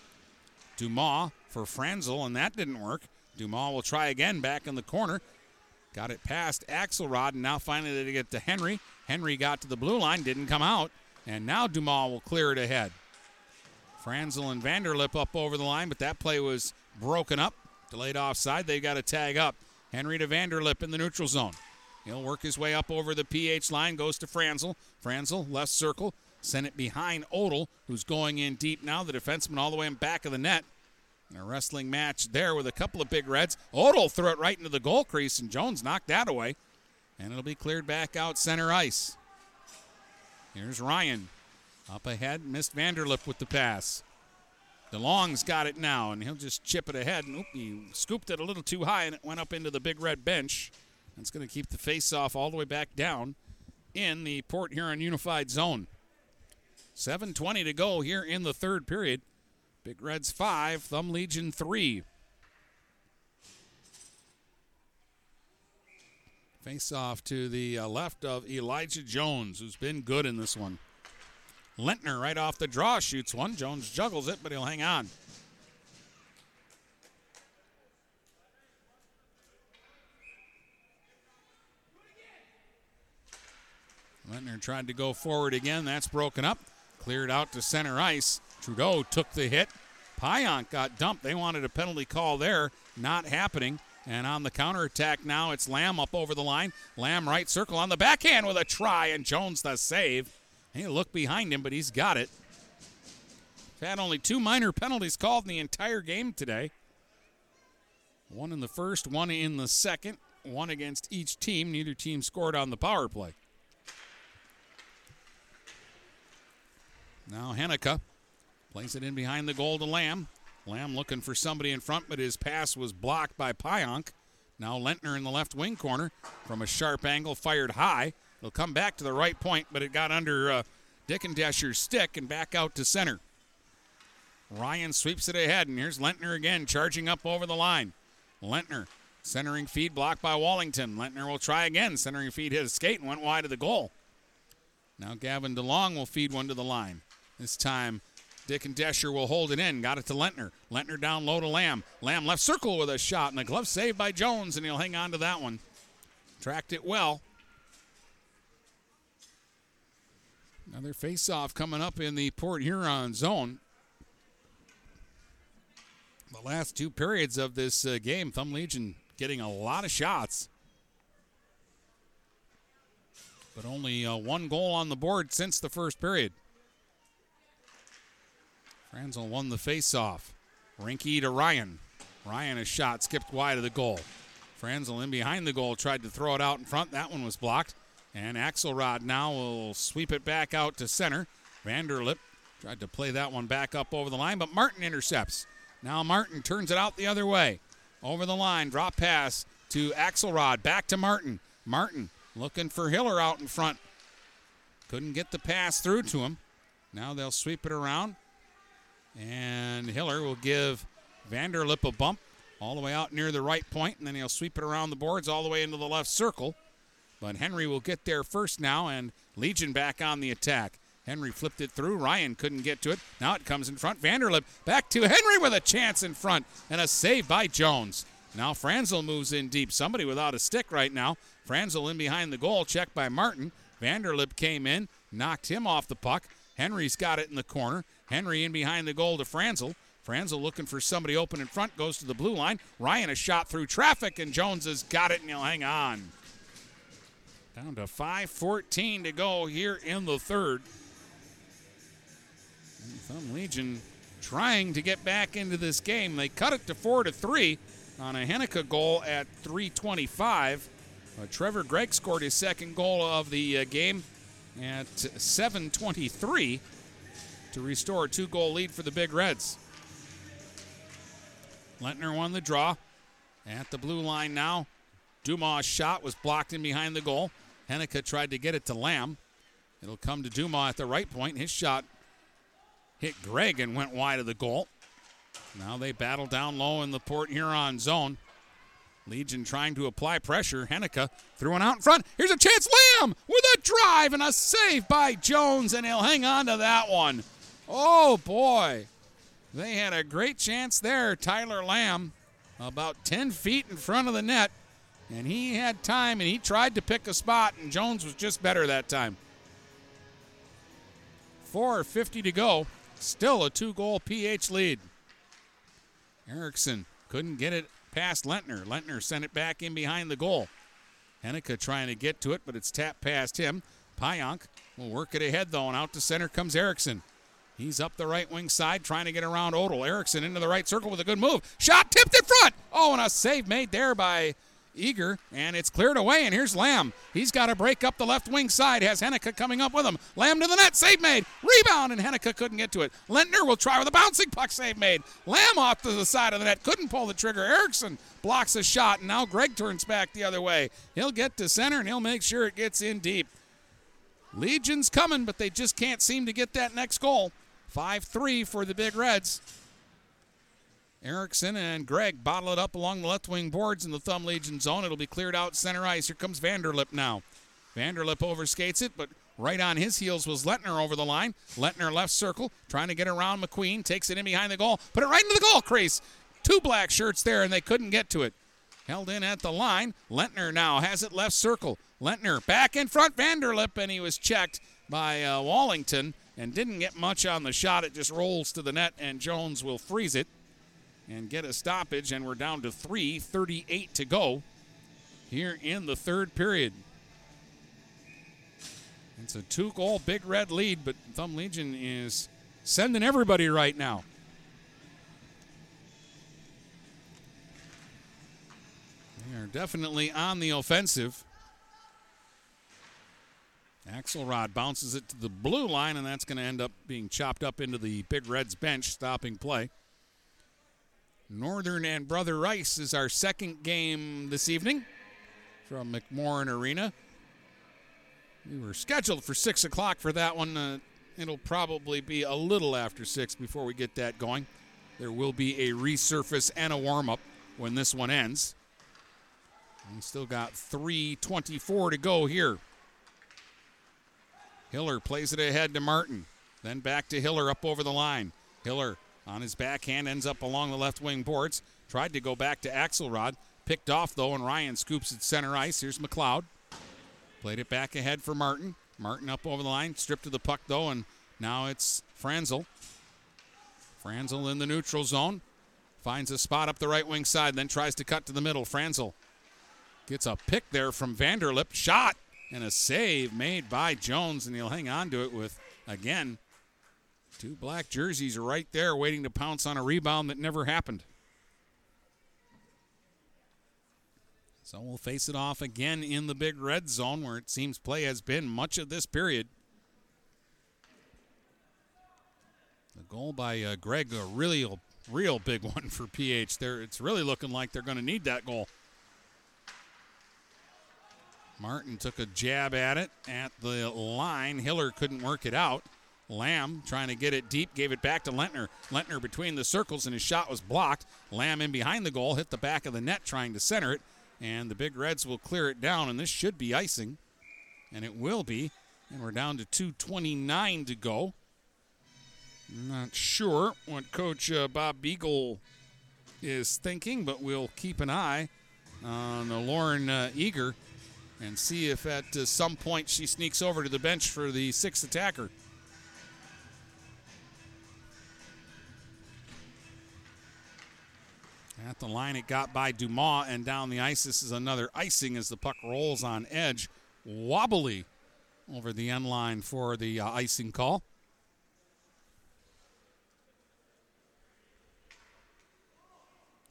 Dumas for Franzel, and that didn't work. Dumas will try again back in the corner. Got it past Axelrod, and now finally they get to Henry. Henry got to the blue line, didn't come out, and now Dumas will clear it ahead. Franzel and Vanderlip up over the line, but that play was broken up. Delayed offside. They got a tag up. Henry to Vanderlip in the neutral zone. He'll work his way up over the PH line, goes to Franzel. Franzel, left circle, sent it behind Odell, who's going in deep now. The defenseman all the way in back of the net. A wrestling match there with a couple of big reds. Odell threw it right into the goal crease, and Jones knocked that away. And it'll be cleared back out center ice. Here's Ryan. Up ahead, missed Vanderlip with the pass. DeLong's got it now, and he'll just chip it ahead. And oop, he scooped it a little too high, and it went up into the big red bench. That's going to keep the face-off all the way back down in the Port Huron Unified Zone. 7.20 to go here in the third period. Big Reds 5, Thumb Legion 3. Face off to the uh, left of Elijah Jones, who's been good in this one. Lentner right off the draw shoots one. Jones juggles it, but he'll hang on. Lentner tried to go forward again. That's broken up. Cleared out to center ice. Trudeau took the hit. Pionk got dumped. They wanted a penalty call there. Not happening. And on the counterattack now, it's Lamb up over the line. Lamb right circle on the backhand with a try, and Jones the save. He look behind him, but he's got it. Had only two minor penalties called in the entire game today. One in the first, one in the second, one against each team. Neither team scored on the power play. Now Henneke plays it in behind the goal to Lamb. Lamb looking for somebody in front, but his pass was blocked by Pionk. Now Lentner in the left wing corner from a sharp angle, fired high. It'll come back to the right point, but it got under uh, Dickendesher's stick and back out to center. Ryan sweeps it ahead, and here's Lentner again, charging up over the line. Lentner centering feed blocked by Wallington. Lentner will try again. Centering feed hit a skate and went wide of the goal. Now Gavin DeLong will feed one to the line. This time, Dickendesher will hold it in. Got it to Lentner. Lentner down low to Lamb. Lamb left circle with a shot, and the glove saved by Jones, and he'll hang on to that one. Tracked it well. Another face-off coming up in the Port Huron zone. The last two periods of this uh, game, Thumb Legion getting a lot of shots. But only uh, one goal on the board since the first period. Franzel won the face-off. Rinky to Ryan. Ryan a shot skipped wide of the goal. Franzel in behind the goal tried to throw it out in front. That one was blocked. And Axelrod now will sweep it back out to center. Vanderlip tried to play that one back up over the line, but Martin intercepts. Now Martin turns it out the other way. Over the line, drop pass to Axelrod. Back to Martin. Martin looking for Hiller out in front. Couldn't get the pass through to him. Now they'll sweep it around. And Hiller will give Vanderlip a bump all the way out near the right point, and then he'll sweep it around the boards all the way into the left circle. But Henry will get there first now, and Legion back on the attack. Henry flipped it through. Ryan couldn't get to it. Now it comes in front. Vanderlip back to Henry with a chance in front and a save by Jones. Now Franzel moves in deep. Somebody without a stick right now. Franzel in behind the goal, checked by Martin. Vanderlip came in, knocked him off the puck. Henry's got it in the corner. Henry in behind the goal to Franzel. Franzel looking for somebody open in front, goes to the blue line. Ryan a shot through traffic, and Jones has got it, and he'll hang on. Down to 5.14 to go here in the third. And Thumb Legion trying to get back into this game. They cut it to 4 to 3 on a Henneke goal at 325. Uh, Trevor Gregg scored his second goal of the uh, game at 723 to restore a two goal lead for the Big Reds. Lentner won the draw at the blue line now. Dumas' shot was blocked in behind the goal. Henneke tried to get it to Lamb. It'll come to Dumas at the right point. His shot hit Gregg and went wide of the goal. Now they battle down low in the Port Huron zone. Legion trying to apply pressure. Henneke threw one out in front. Here's a chance. Lamb with a drive and a save by Jones, and he'll hang on to that one. Oh boy. They had a great chance there. Tyler Lamb, about 10 feet in front of the net, and he had time and he tried to pick a spot, and Jones was just better that time. 4.50 to go Still a two goal PH lead. Erickson couldn't get it past Lentner. Lentner sent it back in behind the goal. Henneke trying to get to it, but it's tapped past him. Pionk will work it ahead though, and out to center comes Erickson. He's up the right wing side trying to get around Odell. Erickson into the right circle with a good move. Shot tipped in front. Oh, and a save made there by Eager, and it's cleared away. And here's Lamb. He's got to break up the left wing side. Has Henneke coming up with him. Lamb to the net. Save made. Rebound, and Henneke couldn't get to it. Lentner will try with a bouncing puck. Save made. Lamb off to the side of the net. Couldn't pull the trigger. Erickson blocks a shot, and now Gregg turns back the other way. He'll get to center, and he'll make sure it gets in deep. Legion's coming, but they just can't seem to get that next goal. 5 3 for the Big Reds. Erickson and Gregg bottle it up along the left wing boards in the Thumb Legion zone. It'll be cleared out center ice. Here comes Vanderlip now. Vanderlip overskates it, but right on his heels was Lentner over the line. Lentner left circle, trying to get around McQueen, takes it in behind the goal, put it right into the goal crease. Two black shirts there, and they couldn't get to it. Held in at the line. Lentner now has it left circle. Lentner back in front, Vanderlip, and he was checked by uh, Wallington and didn't get much on the shot. It just rolls to the net, and Jones will freeze it and get a stoppage, and we're down to 3.38 to go here in the third period. It's a two goal Big Red lead, but Thumb Legion is sending everybody right now. They are definitely on the offensive. Axelrod bounces it to the blue line, and that's going to end up being chopped up into the Big Reds bench, stopping play. Northern and Brother Rice is our second game this evening from McMorran Arena. We were scheduled for 6 o'clock for that one. Uh, it'll probably be a little after 6 before we get that going. There will be a resurface and a warm up when this one ends. We still got 3.24 to go here. Hiller plays it ahead to Martin. Then back to Hiller up over the line. Hiller on his backhand ends up along the left wing boards. Tried to go back to Axelrod. Picked off though, and Ryan scoops it center ice. Here's McLeod. Played it back ahead for Martin. Martin up over the line. Stripped of the puck though, and now it's Franzel. Franzel in the neutral zone. Finds a spot up the right wing side, then tries to cut to the middle. Franzel gets a pick there from Vanderlip. Shot and a save made by Jones, and he'll hang on to it with, again, two black jerseys right there waiting to pounce on a rebound that never happened. So we'll face it off again in the big red zone where it seems play has been much of this period. The goal by uh, Gregg, a really real big [LAUGHS] one for PH. There, it's really looking like they're going to need that goal. Martin took a jab at it at the line. Hiller couldn't work it out. Lamb trying to get it deep, gave it back to Lentner. Lentner between the circles, and his shot was blocked. Lamb in behind the goal, hit the back of the net trying to center it, and the Big Reds will clear it down, and this should be icing, and it will be. And we're down to 2.29 to go. Not sure what Coach uh, Bob Beagle is thinking, but we'll keep an eye on Lauren uh, Eager and see if at uh, some point she sneaks over to the bench for the sixth attacker. At the line, it got by Dumas and down the ice. This is another icing as the puck rolls on edge. Wobbly over the end line for the uh, icing call.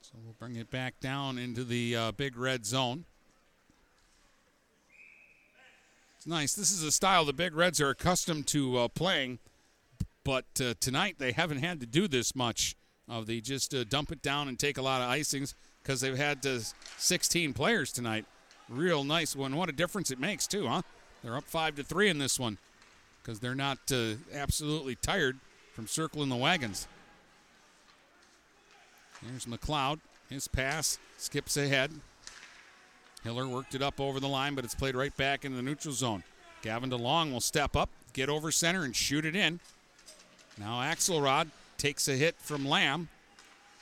So we'll bring it back down into the uh, big red zone. It's nice. This is a style the Big Reds are accustomed to uh, playing, but uh, tonight they haven't had to do this much. Of the just uh, dump it down and take a lot of icings because they've had uh, 16 players tonight. Real nice one. What a difference it makes too, huh? They're up five to three in this one because they're not uh, absolutely tired from circling the wagons. There's McLeod. His pass skips ahead. Hiller worked it up over the line, but it's played right back into the neutral zone. Gavin DeLong will step up, get over center, and shoot it in. Now Axelrod takes a hit from Lamb.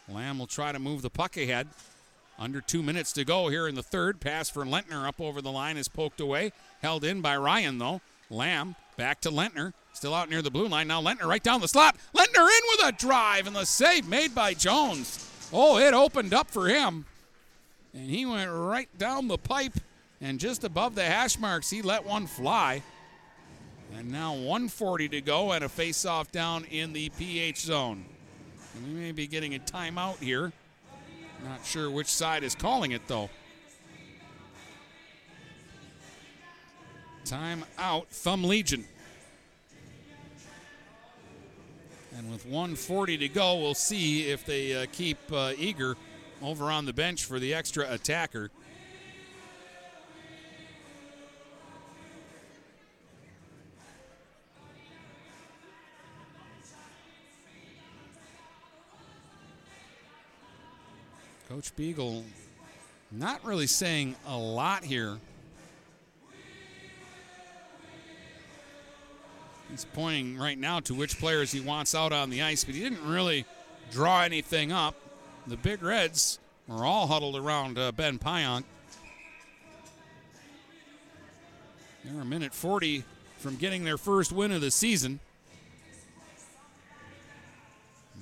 Lamb will try to move the puck ahead. Under two minutes to go here in the third. Pass for Lentner up over the line is poked away. Held in by Ryan, though. Lamb back to Lentner. Still out near the blue line. Now Lentner right down the slot. Lentner in with a drive and the save made by Jones. Oh, it opened up for him. And he went right down the pipe and just above the hash marks, he let one fly. And now 140 to go and a face-off down in the PH zone. And we may be getting a timeout here. Not sure which side is calling it though. Time out, Thumb Legion. And with 140 to go, we'll see if they uh, keep uh, Eager over on the bench for the extra attacker. Coach Beagle not really saying a lot here. He's pointing right now to which players he wants out on the ice, but he didn't really draw anything up. The Big Reds are all huddled around uh, Ben Pionk. They're a minute 40 from getting their first win of the season.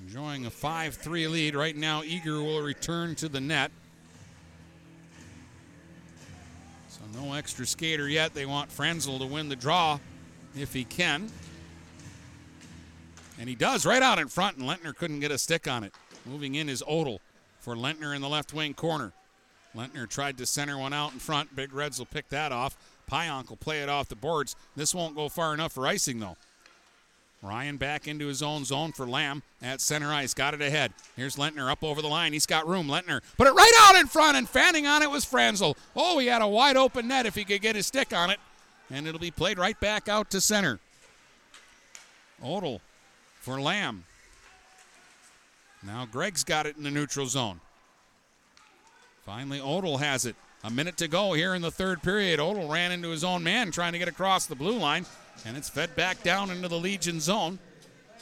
Enjoying a 5 3 lead. Right now, Eager will return to the net. So, no extra skater yet. They want Franzel to win the draw if he can. And he does right out in front, and Lentner couldn't get a stick on it. Moving in is Odell for Lentner in the left wing corner. Lentner tried to center one out in front. Big Reds will pick that off. Pionk will play it off the boards. This won't go far enough for icing, though. Ryan back into his own zone for Lamb at center ice. Got it ahead. Here's Lentner up over the line. He's got room. Lentner put it right out in front, and fanning on it was Franzel. Oh, he had a wide open net if he could get his stick on it. And it'll be played right back out to center. Odell for Lamb. Now Gregg's got it in the neutral zone. Finally, Odell has it. A minute to go here in the third period. Odell ran into his own man trying to get across the blue line, and it's fed back down into the Legion zone.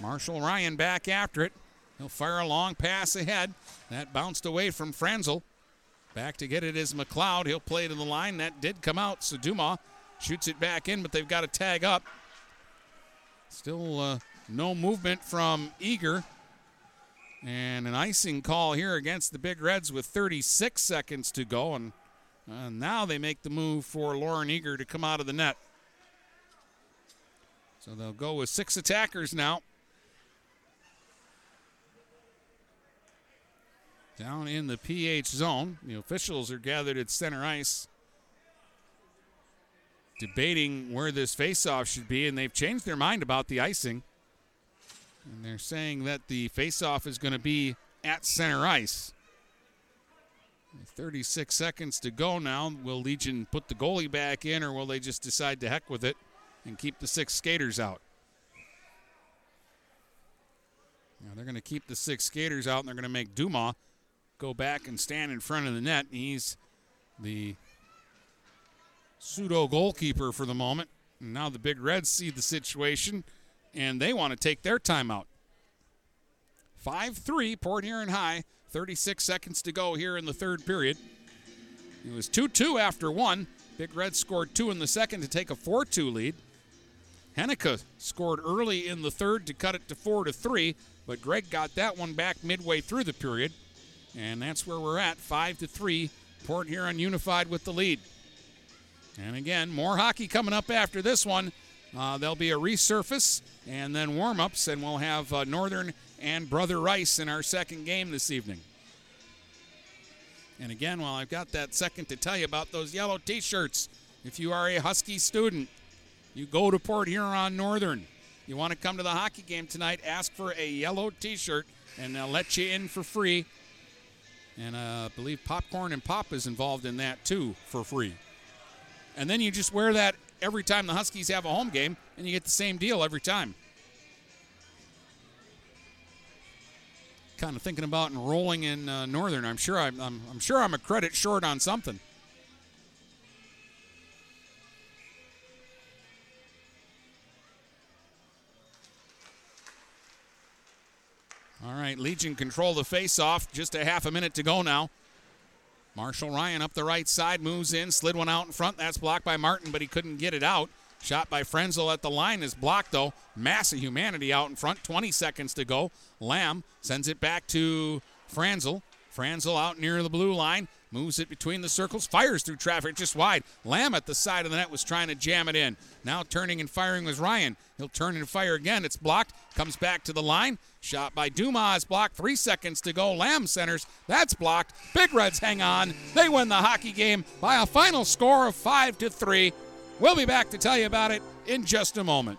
Marshall Ryan back after it. He'll fire a long pass ahead. That bounced away from Franzel. Back to get it is McLeod. He'll play to the line. That did come out. Saduma shoots it back in, but they've got to tag up. Still uh, no movement from Eager. And an icing call here against the Big Reds with 36 seconds to go. And now they make the move for Lauren Eager to come out of the net. So they'll go with six attackers now. Down in the PH zone, the officials are gathered at center ice debating where this faceoff should be, and they've changed their mind about the icing. And they're saying that the faceoff is going to be at center ice. 36 seconds to go now. Will Legion put the goalie back in, or will they just decide to heck with it and keep the six skaters out? Now they're going to keep the six skaters out, and they're going to make Dumas go back and stand in front of the net. He's the pseudo goalkeeper for the moment. And now the Big Reds see the situation and they want to take their timeout. 5 3, Port Huron High. 36 seconds to go here in the third period. It was 2 2 after one. Big Red scored two in the second to take a 4 2 lead. Henneke scored early in the third to cut it to 4 to 3, but Gregg got that one back midway through the period. And that's where we're at 5 to 3. Port Huron unified with the lead. And again, more hockey coming up after this one. Uh, there'll be a resurface and then warm ups, and we'll have uh, Northern and Brother Rice in our second game this evening. And again, while I've got that second to tell you about those yellow t shirts, if you are a Husky student, you go to Port Huron Northern. You want to come to the hockey game tonight, ask for a yellow t shirt, and they'll let you in for free. And uh, I believe Popcorn and Pop is involved in that too for free. And then you just wear that every time the Huskies have a home game, and you get the same deal every time. Kind of thinking about enrolling in uh, Northern. I'm sure I'm, I'm, I'm sure I'm a credit short on something. All right, Legion control the face-off. Just a half a minute to go now. Marshall Ryan up the right side, moves in, slid one out in front. That's blocked by Martin, but he couldn't get it out. Shot by Franzel at the line is blocked, though. Mass of humanity out in front. 20 seconds to go. Lamb sends it back to Franzel. Franzel out near the blue line. Moves it between the circles, fires through traffic just wide. Lamb at the side of the net was trying to jam it in. Now turning and firing was Ryan. He'll turn and fire again. It's blocked. Comes back to the line. Shot by Dumas. Blocked. Three seconds to go. Lamb centers. That's blocked. Big Reds hang on. They win the hockey game by a final score of five to three. We'll be back to tell you about it in just a moment.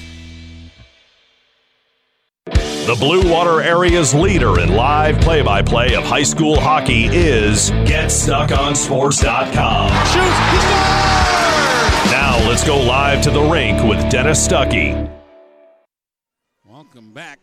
The Blue Water area's leader in live play by play of high school hockey is GetStuckOnSports.com. Shoots, Now let's go live to the rink with Dennis Stuckey. Welcome back.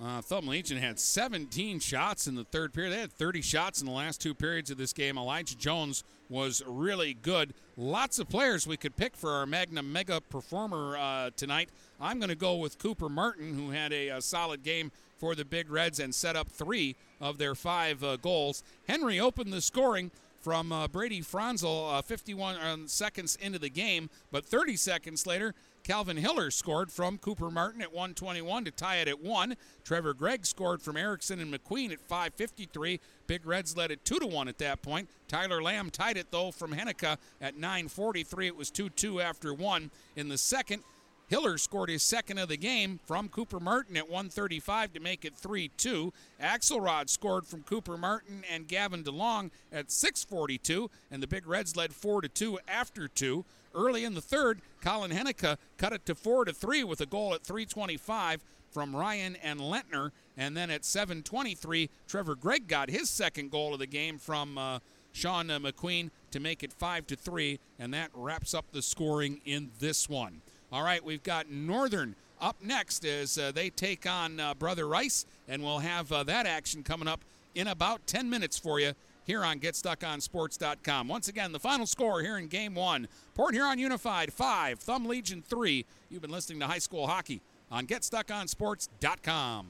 Uh, Thumb Legion had 17 shots in the third period. They had 30 shots in the last two periods of this game. Elijah Jones was really good. Lots of players we could pick for our Magnum Mega Performer uh, tonight. I'm going to go with Cooper Martin, who had a, a, solid game for the Big Reds and set up three of their five uh, goals. Henry opened the scoring from uh, Brady Franzel uh, 51 uh, seconds into the game, but 30 seconds later, Calvin Hiller scored from Cooper Martin at 121 to tie it at 1. Trevor Gregg scored from Erickson and McQueen at 553. Big Reds led it 2 to 1 at that point. Tyler Lamb tied it though from Henneke at 943. It was 2-2 after 1 in the second. Hiller scored his second of the game from Cooper Martin at 135 to make it 3 2. Axelrod scored from Cooper Martin and Gavin DeLong at 642, and the Big Reds led 4 2 after 2. Early in the third, Colin Henneke cut it to 4 3 with a goal at 325 from Ryan and Lentner. And then at 723, Trevor Gregg got his second goal of the game from uh, Sean uh, McQueen to make it 5 to 3. And that wraps up the scoring in this one. All right, we've got Northern up next as uh, they take on uh, Brother Rice, and we'll have uh, that action coming up in about 10 minutes for you here on GetStuckOnSports.com. Once again, the final score here in Game 1. Port Huron Unified 5, Thumb Legion 3. You've been listening to high school hockey on GetStuckOnSports.com.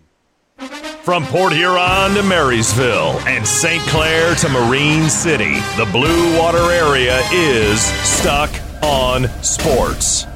From Port Huron to Marysville and St. Clair to Marine City, the Blue Water area is Stuck on Sports.